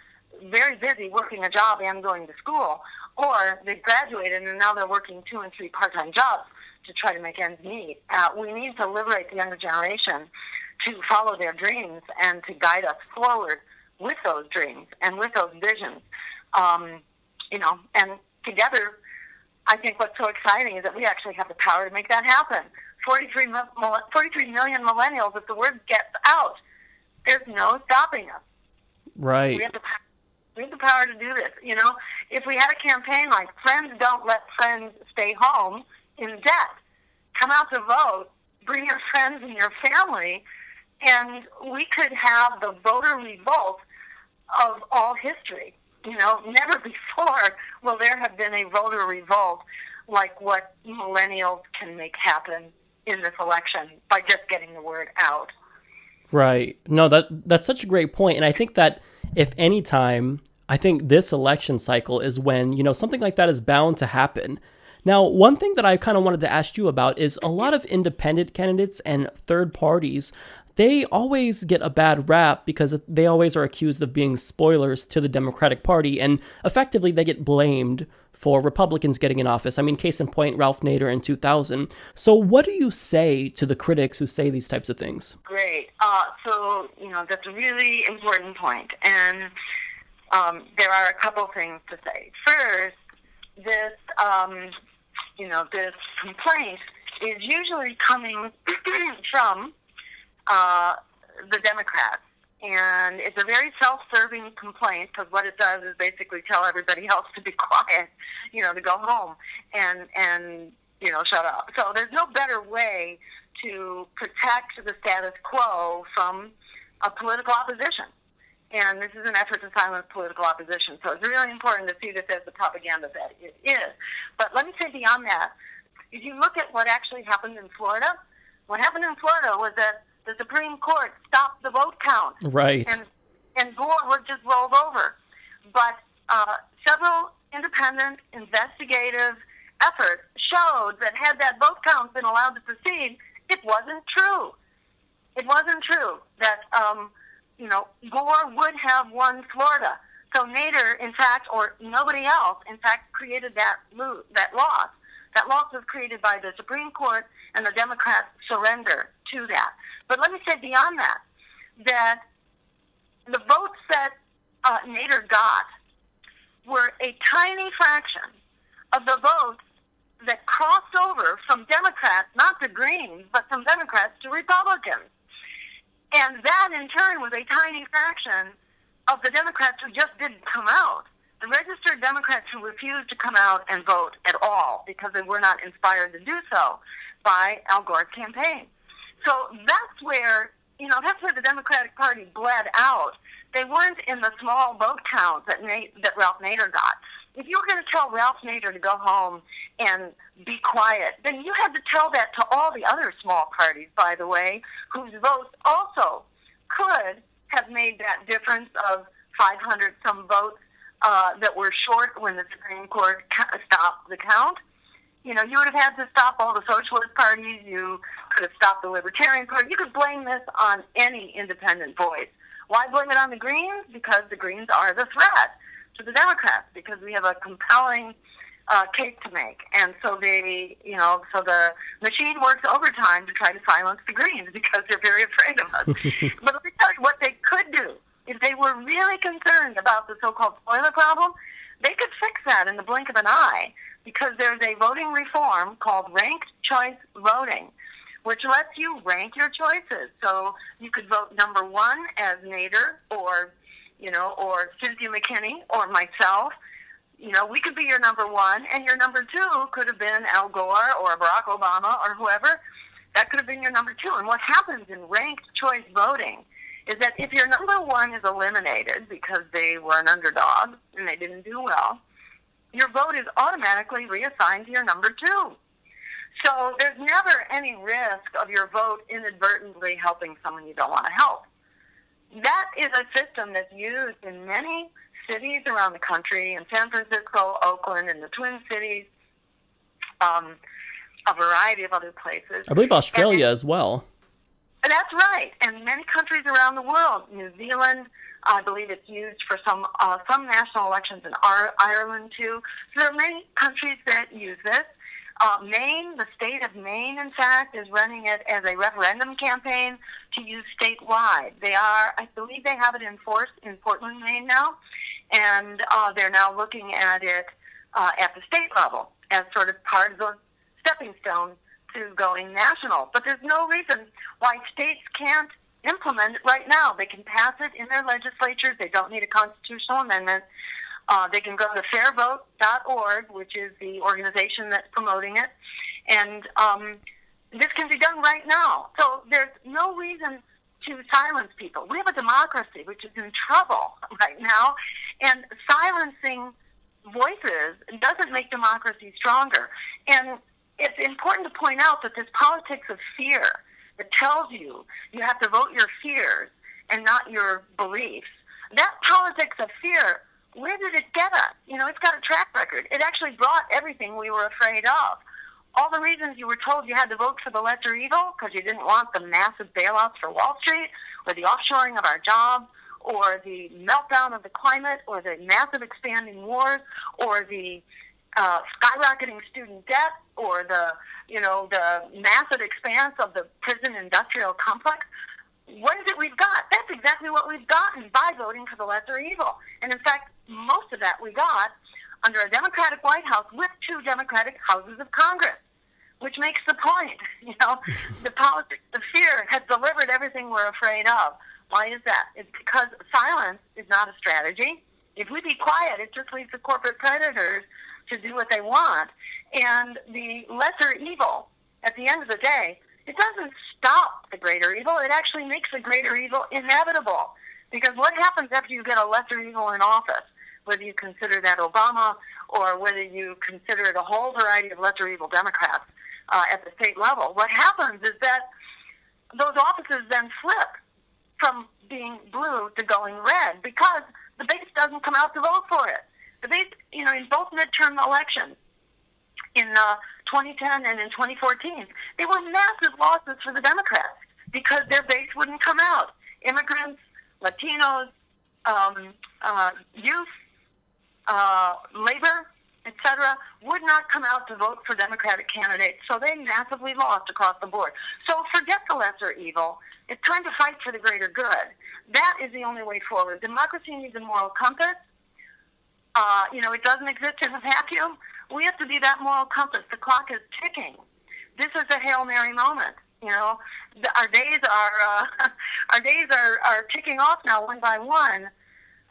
very busy working a job and going to school, or they graduated and now they're working two and three part-time jobs to try to make ends meet. Uh, we need to liberate the younger generation to follow their dreams and to guide us forward with those dreams and with those visions. Um, you know, and together, I think what's so exciting is that we actually have the power to make that happen. 43, mil- mil- 43 million millennials, if the word gets out, there's no stopping us. Right. We have the. We have the power to do this. You know, if we had a campaign like "Friends Don't Let Friends Stay Home" in debt, come out to vote, bring your friends and your family, and we could have the voter revolt of all history. You know, never *laughs* before will there have been a voter revolt like what millennials can make happen in this election by just getting the word out. Right. No, that that's such a great point, and I think that if any time, I think this election cycle is when you know something like that is bound to happen. Now, one thing that I kind of wanted to ask you about is a lot of independent candidates and third parties they always get a bad rap because they always are accused of being spoilers to the Democratic Party, and effectively they get blamed for Republicans getting in office. I mean, case in point, Ralph Nader in 2000. So, what do you say to the critics who say these types of things? Great. Uh, so, you know, that's a really important point. And um, there are a couple things to say. First, this, um, you know, this complaint is usually coming *clears throat* from uh, the Democrats. And it's a very self-serving complaint because what it does is basically tell everybody *laughs* else to be quiet, you know, to go home and and you know shut up. So there's no better way to protect the status quo from a political opposition. And this is an effort to silence political opposition. So it's really important to see this as the propaganda that it is. But let me say beyond that, if you look at what actually happened in Florida, what happened in Florida was that the Supreme Court stopped the vote count. Right. And, and Gore was just rolled over. But uh, several independent investigative efforts showed that had that vote count been allowed to proceed, it wasn't true. It wasn't true that, um, you know, Gore would have won Florida. So Nader, in fact, or nobody else, in fact, created that lo- that loss. That loss was created by the Supreme Court and the Democrats' surrender to that. But let me say beyond that, that the votes that uh, Nader got were a tiny fraction of the votes that crossed over from Democrats, not to Greens, but from Democrats to Republicans. And that in turn was a tiny fraction of the Democrats who just didn't come out. The registered Democrats who refused to come out and vote at all because they were not inspired to do so by Al Gore's campaign. So that's where, you know, that's where the Democratic Party bled out. They weren't in the small vote counts that, Nate, that Ralph Nader got. If you were going to tell Ralph Nader to go home and be quiet, then you had to tell that to all the other small parties, by the way, whose votes also could have made that difference of 500 some votes uh, that were short when the Supreme Court stopped the count. You know, you would have had to stop all the socialist parties. You could have stopped the Libertarian Party. You could blame this on any independent voice. Why blame it on the Greens? Because the Greens are the threat to the Democrats because we have a compelling uh, case to make. And so they, you know, so the machine works overtime to try to silence the Greens because they're very afraid of us. *laughs* but let me tell you what they could do. If they were really concerned about the so-called spoiler problem, they could fix that in the blink of an eye because there's a voting reform called ranked choice voting, which lets you rank your choices. So you could vote number one as Nader or, you know, or Cynthia McKinney or myself. You know, we could be your number one, and your number two could have been Al Gore or Barack Obama or whoever. That could have been your number two. And what happens in ranked choice voting is that if your number one is eliminated because they were an underdog and they didn't do well, your vote is automatically reassigned to your number two. So there's never any risk of your vote inadvertently helping someone you don't want to help. That is a system that's used in many cities around the country, in San Francisco, Oakland, and the Twin Cities, um, a variety of other places. I believe Australia as well. That's right, and many countries around the world, New Zealand, I believe it's used for some uh, some national elections in Ireland too. So there are many countries that use this. Uh, Maine, the state of Maine, in fact, is running it as a referendum campaign to use statewide. They are, I believe, they have it in force in Portland, Maine now, and uh, they're now looking at it uh, at the state level as sort of part of the stepping stone to going national. But there's no reason why states can't implement it right now. They can pass it in their legislatures. They don't need a constitutional amendment. Uh, they can go to fairvote.org, which is the organization that's promoting it, and um, this can be done right now. So there's no reason to silence people. We have a democracy which is in trouble *laughs* right now, and silencing voices doesn't make democracy stronger. And it's important to point out that this politics of fear that tells you you have to vote your fears and not your beliefs, that politics of fear where did it get us? You know, it's got a track record. It actually brought everything we were afraid of. All the reasons you were told you had to vote for the lesser evil because you didn't want the massive bailouts for Wall Street or the offshoring of our jobs or the meltdown of the climate or the massive expanding wars or the uh, skyrocketing student debt or the, you know, the massive expanse of the prison industrial complex. What is it we've got? That's exactly what we've gotten by voting for the lesser evil. And in fact, most of that we got under a Democratic White House with two Democratic houses of Congress, which makes the point. *laughs* You know, the politics, the fear has delivered everything we're afraid of. Why is that? It's because silence is not a strategy. If we be quiet, it just leaves the corporate predators to do what they want. And the lesser evil, at the end of the day, it doesn't stop the greater evil. It actually makes the greater evil inevitable. Because what happens after you get a lesser evil in office, whether you consider that Obama or whether you consider it a whole variety of lesser evil Democrats uh, at the state level, what happens is that those offices then flip from being blue to going red because the base doesn't come out to vote for it. The base, you know, in both midterm elections, in uh, 2010 and in 2014, they were massive losses for the Democrats because their base wouldn't come out. Immigrants, Latinos, um, uh, youth, uh, labor, etc., would not come out to vote for Democratic candidates, so they massively lost across the board. So forget the lesser evil. It's time to fight for the greater good. That is the only way forward. Democracy needs a moral compass. Uh, you know, it doesn't exist in a vacuum. We have to be that moral compass. The clock is ticking. This is a hail mary moment. You know, our days are uh, *laughs* our days are, are ticking off now one by one.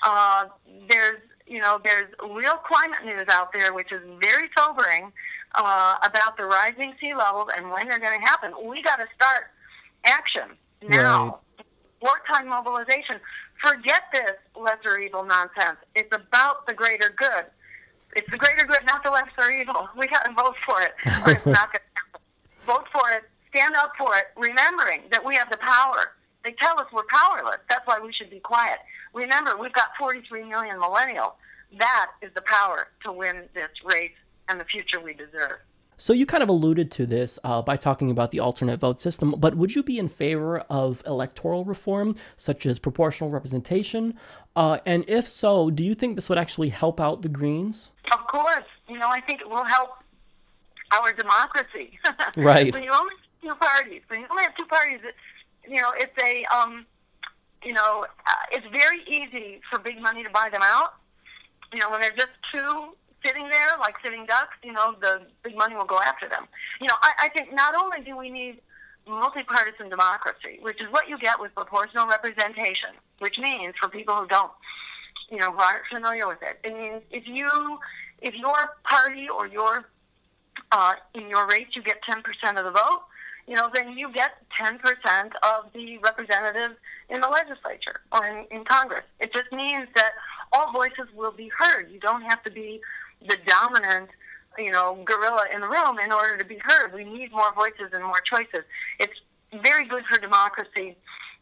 Uh, there's you know there's real climate news out there, which is very sobering uh, about the rising sea levels and when they're going to happen. We got to start action now. Right. Wartime mobilization. Forget this lesser evil nonsense. It's about the greater good. It's the greater good, not the lesser evil. We got to vote for it, or it's *laughs* not going to happen. Vote for it. Stand up for it, remembering that we have the power. They tell us we're powerless. That's why we should be quiet. Remember, we've got 43 million millennials. That is the power to win this race and the future we deserve. So you kind of alluded to this uh, by talking about the alternate vote system, but would you be in favor of electoral reform, such as proportional representation? Uh, and if so, do you think this would actually help out the Greens? Of course. You know, I think it will help our democracy. *laughs* right. when you only have two parties, when you only have two parties, it, you know, it's a, um, you know, uh, it's very easy for big money to buy them out. You know, when there's just two sitting there like sitting ducks, you know, the big money will go after them. You know, I, I think not only do we need multi-partisan democracy, which is what you get with proportional representation, which means for people who don't, you know, who aren't familiar with it, it means if you, if your party or your, uh, in your race you get 10% of the vote, you know, then you get 10% of the representatives in the legislature or in, in Congress. It just means that all voices will be heard. You don't have to be the dominant, you know, gorilla in the room in order to be heard. We need more voices and more choices. It's very good for democracy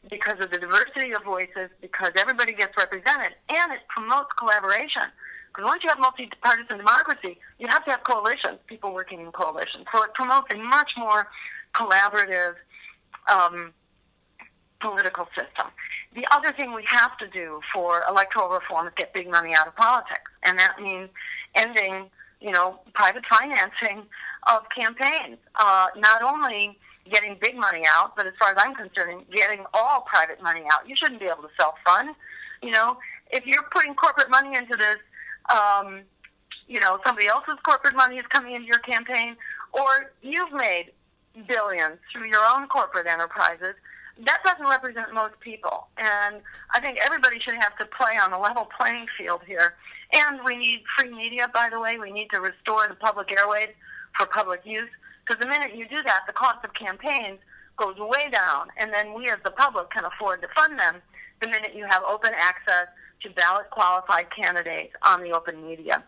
because of the diversity of voices, because everybody gets represented, and it promotes collaboration. Because once you have multi-partisan democracy, you have to have coalitions, people working in coalitions. So it promotes a much more collaborative um, political system. The other thing we have to do for electoral reform is get big money out of politics, and that means ending, you know, private financing of campaigns. Uh, not only getting big money out, but as far as I'm concerned, getting all private money out. You shouldn't be able to self-fund. You know, if you're putting corporate money into this, um, you know, somebody else's corporate money is coming into your campaign, or you've made billions through your own corporate enterprises that doesn't represent most people. And I think everybody should have to play on a level playing field here. And we need free media, by the way. We need to restore the public airways for public use. Because the minute you do that, the cost of campaigns goes way down. And then we as the public can afford to fund them the minute you have open access to ballot qualified candidates on the open media.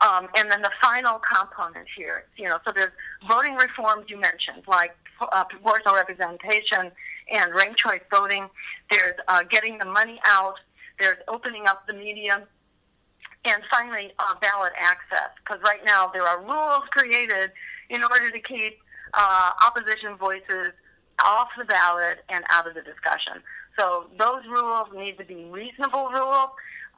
Um, and then the final component here, you know, so there's voting reforms you mentioned, like uh, proportional representation and ranked choice voting. There's uh, getting the money out. There's opening up the media. And finally, uh, ballot access, because right now there are rules created in order to keep uh, opposition voices off the ballot and out of the discussion. So those rules need to be reasonable rules.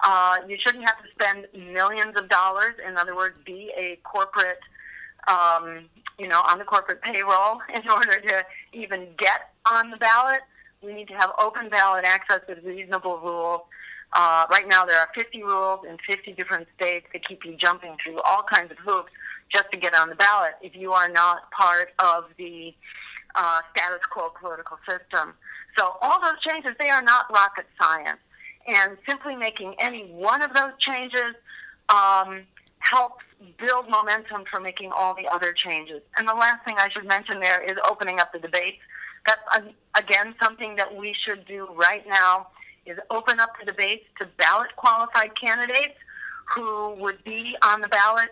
Uh, you shouldn't have to spend millions of dollars. In other words, be a corporate, um, you know, on the corporate payroll *laughs* in order to even get on the ballot. We need to have open ballot access with reasonable rules. Uh, right now, there are 50 rules in 50 different states that keep you jumping through all kinds of hoops just to get on the ballot if you are not part of the uh, status quo political system. So all those changes, they are not rocket science. And simply making any one of those changes um, helps build momentum for making all the other changes. And the last thing I should mention there is opening up the debates. That's, uh, again, something that we should do right now is open up the debates to ballot qualified candidates who would be on the ballot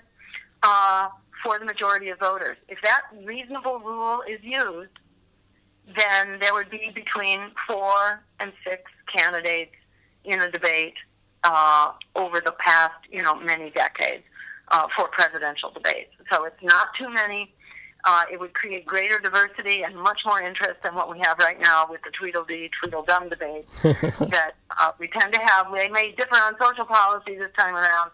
uh, for the majority of voters. If that reasonable rule is used, then there would be between four and six candidates in a debate uh, over the past, you know, many decades uh, for presidential debates. So it's not too many. Uh, it would create greater diversity and much more interest than what we have right now with the Tweedledee, Tweedledum debates *laughs* that uh, we tend to have. They may differ on social policy this time around,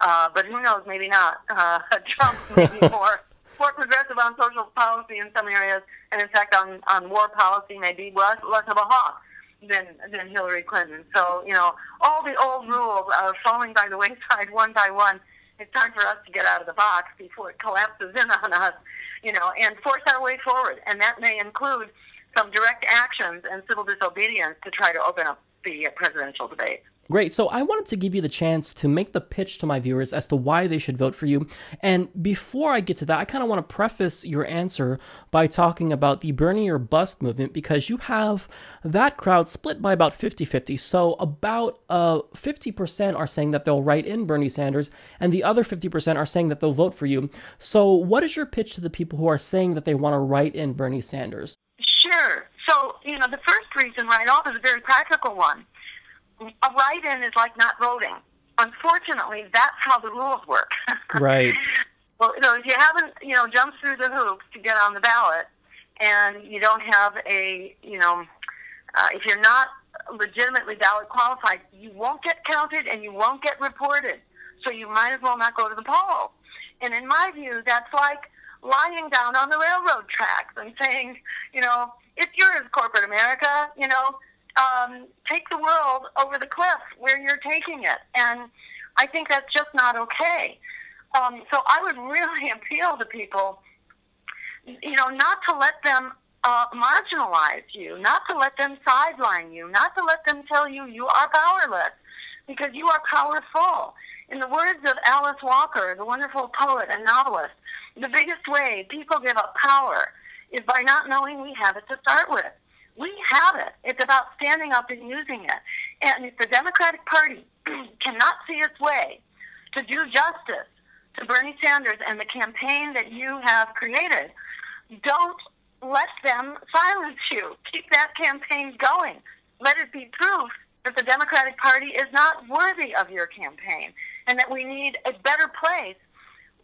uh, but who knows? Maybe not. Uh, *laughs* Trump may be *laughs* more more progressive on social policy in some areas, and in fact, on on war policy, maybe less less of a hawk than than Hillary Clinton. So you know, all the old rules are falling by the wayside one by one. It's time for us to get out of the box before it collapses in on us, you know, and force our way forward. And that may include some direct actions and civil disobedience to try to open up the presidential debate. Great. So I wanted to give you the chance to make the pitch to my viewers as to why they should vote for you. And before I get to that, I kind of want to preface your answer by talking about the Bernie or Bust movement because you have that crowd split by about 50 50. So about uh, 50% are saying that they'll write in Bernie Sanders, and the other 50% are saying that they'll vote for you. So, what is your pitch to the people who are saying that they want to write in Bernie Sanders? Sure. So, you know, the first reason right off is a very practical one a write-in is like not voting. Unfortunately, that's how the rules work. *laughs* right. Well, you know, if you haven't, you know, jumped through the hoops to get on the ballot, and you don't have a, you know, uh, if you're not legitimately ballot qualified, you won't get counted and you won't get reported. So you might as well not go to the poll. And in my view, that's like lying down on the railroad tracks and saying, you know, it's yours, corporate America. You know, um, take the world over the cliff where you're taking it. And I think that's just not okay. Um, so I would really *laughs* appeal to people, you know, not to let them uh, marginalize you, not to let them sideline you, not to let them tell you you are powerless, because you are powerful. In the words of Alice Walker, the wonderful poet and novelist, the biggest way people give up power is by not knowing we have it to start with. We have it. It's about standing up and using it. And if the Democratic Party *clears throat* cannot see its way to do justice to Bernie Sanders and the campaign that you have created, don't let them silence you. Keep that campaign going. Let it be proof that the Democratic Party is not worthy of your campaign and that we need a better place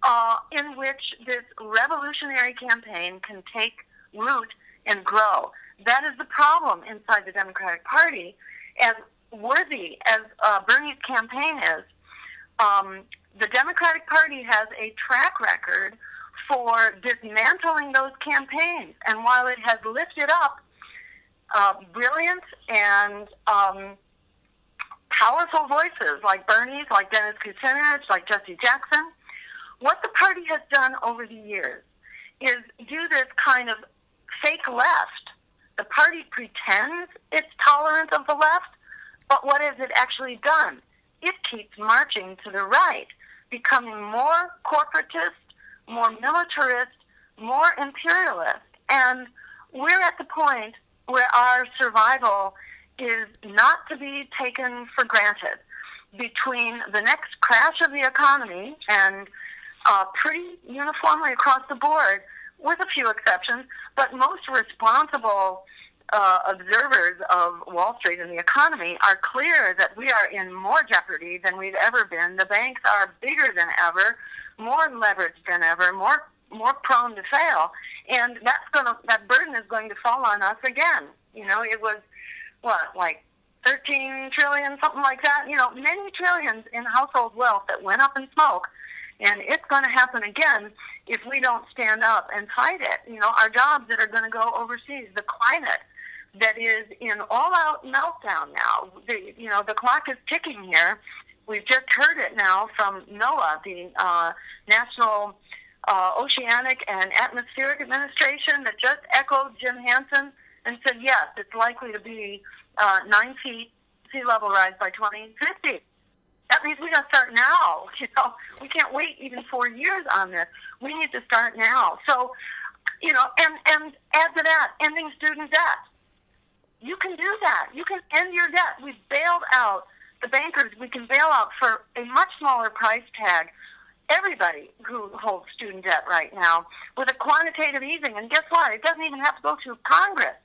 uh, in which this revolutionary campaign can take root and grow. That is the problem inside the Democratic Party. As worthy as uh, Bernie's campaign is, um, the Democratic Party has a track record for dismantling those campaigns. And while it has lifted up uh, brilliant and um, powerful voices like Bernie's, like Dennis Kucinich, like Jesse Jackson, what the party has done over the years is do this kind of fake left the party pretends it's tolerant of the left, but what has it actually done? It keeps marching to the right, becoming more corporatist, more militarist, more imperialist. And we're at the point where our survival is not to be taken for granted. Between the next crash of the economy and uh, pretty uniformly across the board, with a few exceptions, but most responsible uh, observers of Wall Street and the economy are clear that we are in more jeopardy than we've ever been. The banks are bigger than ever, more leveraged than ever, more more prone to fail, and that's going that burden is going to fall on us again. You know, it was what like 13 trillion, something like that. You know, many trillions in household wealth that went up in smoke, and it's going to happen again if we don't stand up and fight it. You know, our jobs that are going to go overseas, the climate that is in all-out meltdown now. The, you know, the clock is ticking here. We've just heard it now from NOAA, the uh, National uh, Oceanic and Atmospheric Administration, that just echoed Jim Hansen and said, yes, it's likely to be uh, nine feet sea level rise by 2050. That means we got to start now. *laughs* You know, we can't wait even four years on this. We need to start now. So, you know, and and add to that, ending student debt. You can do that. You can end your debt. We've bailed out the bankers. We can bail out for a much smaller price tag everybody who holds student debt right now with a quantitative easing. And guess what? It doesn't even have to go through Congress.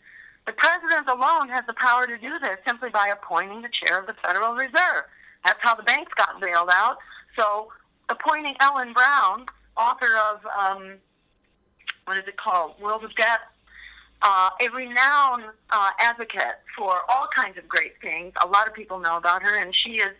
The president alone has the power to do this simply by appointing the chair of the Federal Reserve. That's how the banks got bailed out. So appointing Ellen Brown, author of, um, what is it called, World of Debt, uh, a renowned uh, advocate for all kinds of great things. A lot of people know about her, and she is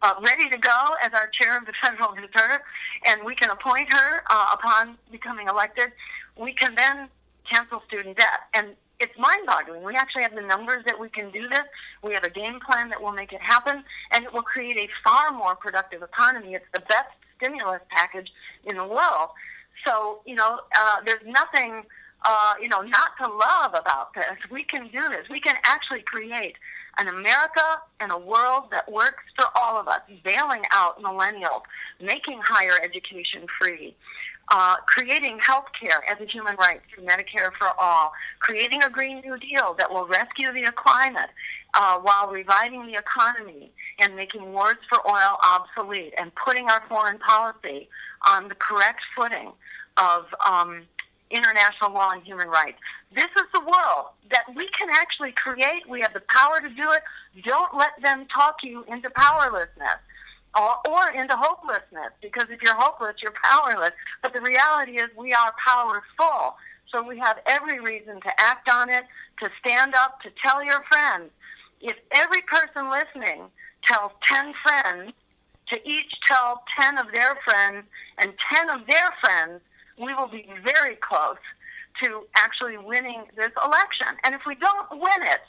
uh, ready to go as our chair of the *laughs* Federal Reserve, and we can appoint her uh, upon becoming elected. We can then cancel student debt. And it's mind-boggling. We actually have the numbers that we can do this. We have a game plan that will make it happen, and it will create a far more productive economy. It's the best stimulus package in the world. So, you know, uh, there's nothing, uh, you know, not to love about this. We can do this. We can actually create an America and a world that works for all of us, bailing out millennials, making higher education free, uh, creating health care as a human right through Medicare for all, creating a Green New Deal that will rescue the climate uh, while reviving the economy and making wars for oil obsolete and putting our foreign policy on the correct footing of um, international law and human rights. This is the world that we can actually create. We have the power to do it. Don't let them talk you into powerlessness or, into hopelessness because if you're hopeless, you're powerless. But the reality is we are powerful. So we have every reason to act on it, to stand up, to tell your friends. If every person listening tells 10 friends, to each tell 10 of their friends and 10 of their friends, we will be very close to actually winning this election. And if we don't win it,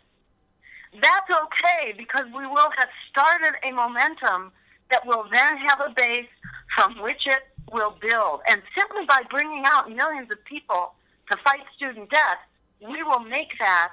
that's okay because we will have started a momentum that will then have a base from which it will build. And simply by bringing out millions of people to fight student debt, we will make that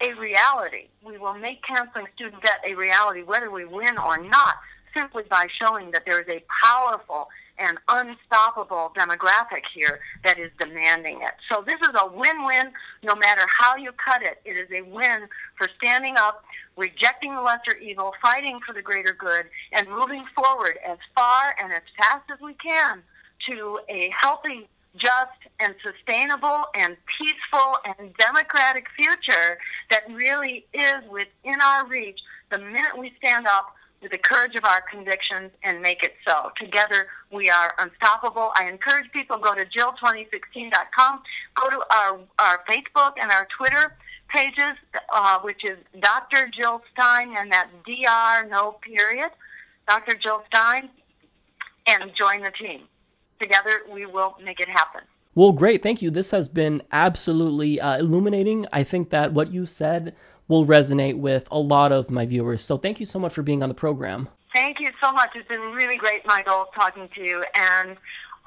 a reality. We will make canceling student debt a reality, whether we win or not, simply by showing that there is a powerful and unstoppable demographic here that is demanding it. So this is a win-win no matter how you cut it. It is a win for standing up, rejecting the lesser evil, fighting for the greater good, and moving forward as far and as fast as we can to a healthy, just, and sustainable, and peaceful, and democratic future that really is within our reach the minute we stand up the courage of our convictions and make it so. Together, we are unstoppable. I encourage people go to jill2016.com, go to our, our Facebook and our Twitter pages, uh, which is Dr. Jill Stein, and that's DR, no period, Dr. Jill Stein, and join the team. Together, we will make it happen. Well, great. Thank you. This has been absolutely uh, illuminating. I think that what you said will resonate with a lot of my viewers. So thank you so much for being on the program. Thank you so much. It's been really great, Michael, talking to you. And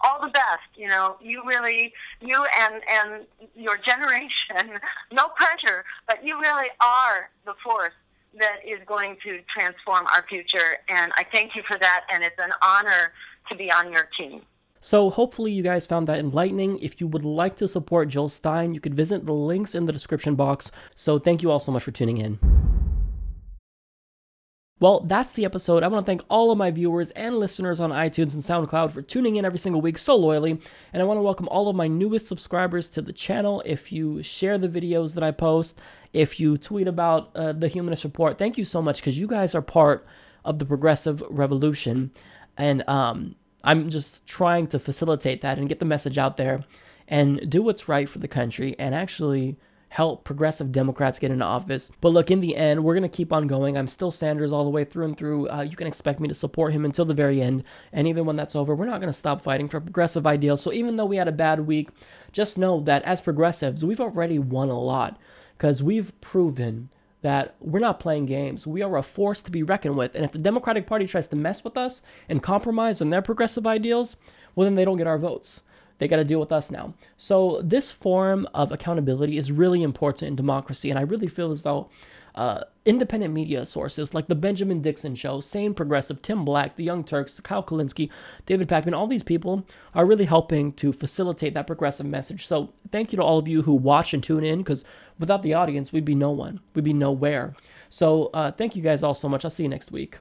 all the best. You know, you really, you and and your generation. *laughs* No pressure, but you really are the force that is going to transform our future. And I thank you for that. And it's an honor to be on your team. So hopefully you guys found that enlightening. If you would like to support Jill Stein, you could visit the links in the description box. So thank you all so much for tuning in. Well, that's the episode. I want to thank all of my viewers and listeners on iTunes and SoundCloud for tuning in every single week so loyally. And I want to welcome all of my newest subscribers to the channel. If you share the videos that I post, if you tweet about uh, the Humanist Report, thank you so much because you guys are part of the progressive revolution. And um, I'm just trying to facilitate that and get the message out there and do what's right for the country and actually help progressive Democrats get into office. But look, in the end, we're going to keep on going. I'm still Sanders all the way through and through. Uh, you can expect me to support him until the very end. And even when that's over, we're not going to stop fighting for progressive ideals. So even though we had a bad week, just know that as progressives, we've already won a lot because we've proven that we're not playing games. We are a force to be reckoned with. And if the Democratic Party tries to mess with us and compromise on their progressive ideals, well, then they don't get our votes. They got to deal with us now. So, this form of accountability is really important in democracy. And I really feel as though uh, independent media sources like the Benjamin Dixon Show, Sane Progressive, Tim Black, The Young Turks, Kyle Kulinski, David Pakman, all these people are really helping to facilitate that progressive message. So, thank you to all of you who watch and tune in because without the audience, we'd be no one, we'd be nowhere. So, uh, thank you guys all so much. I'll see you next week.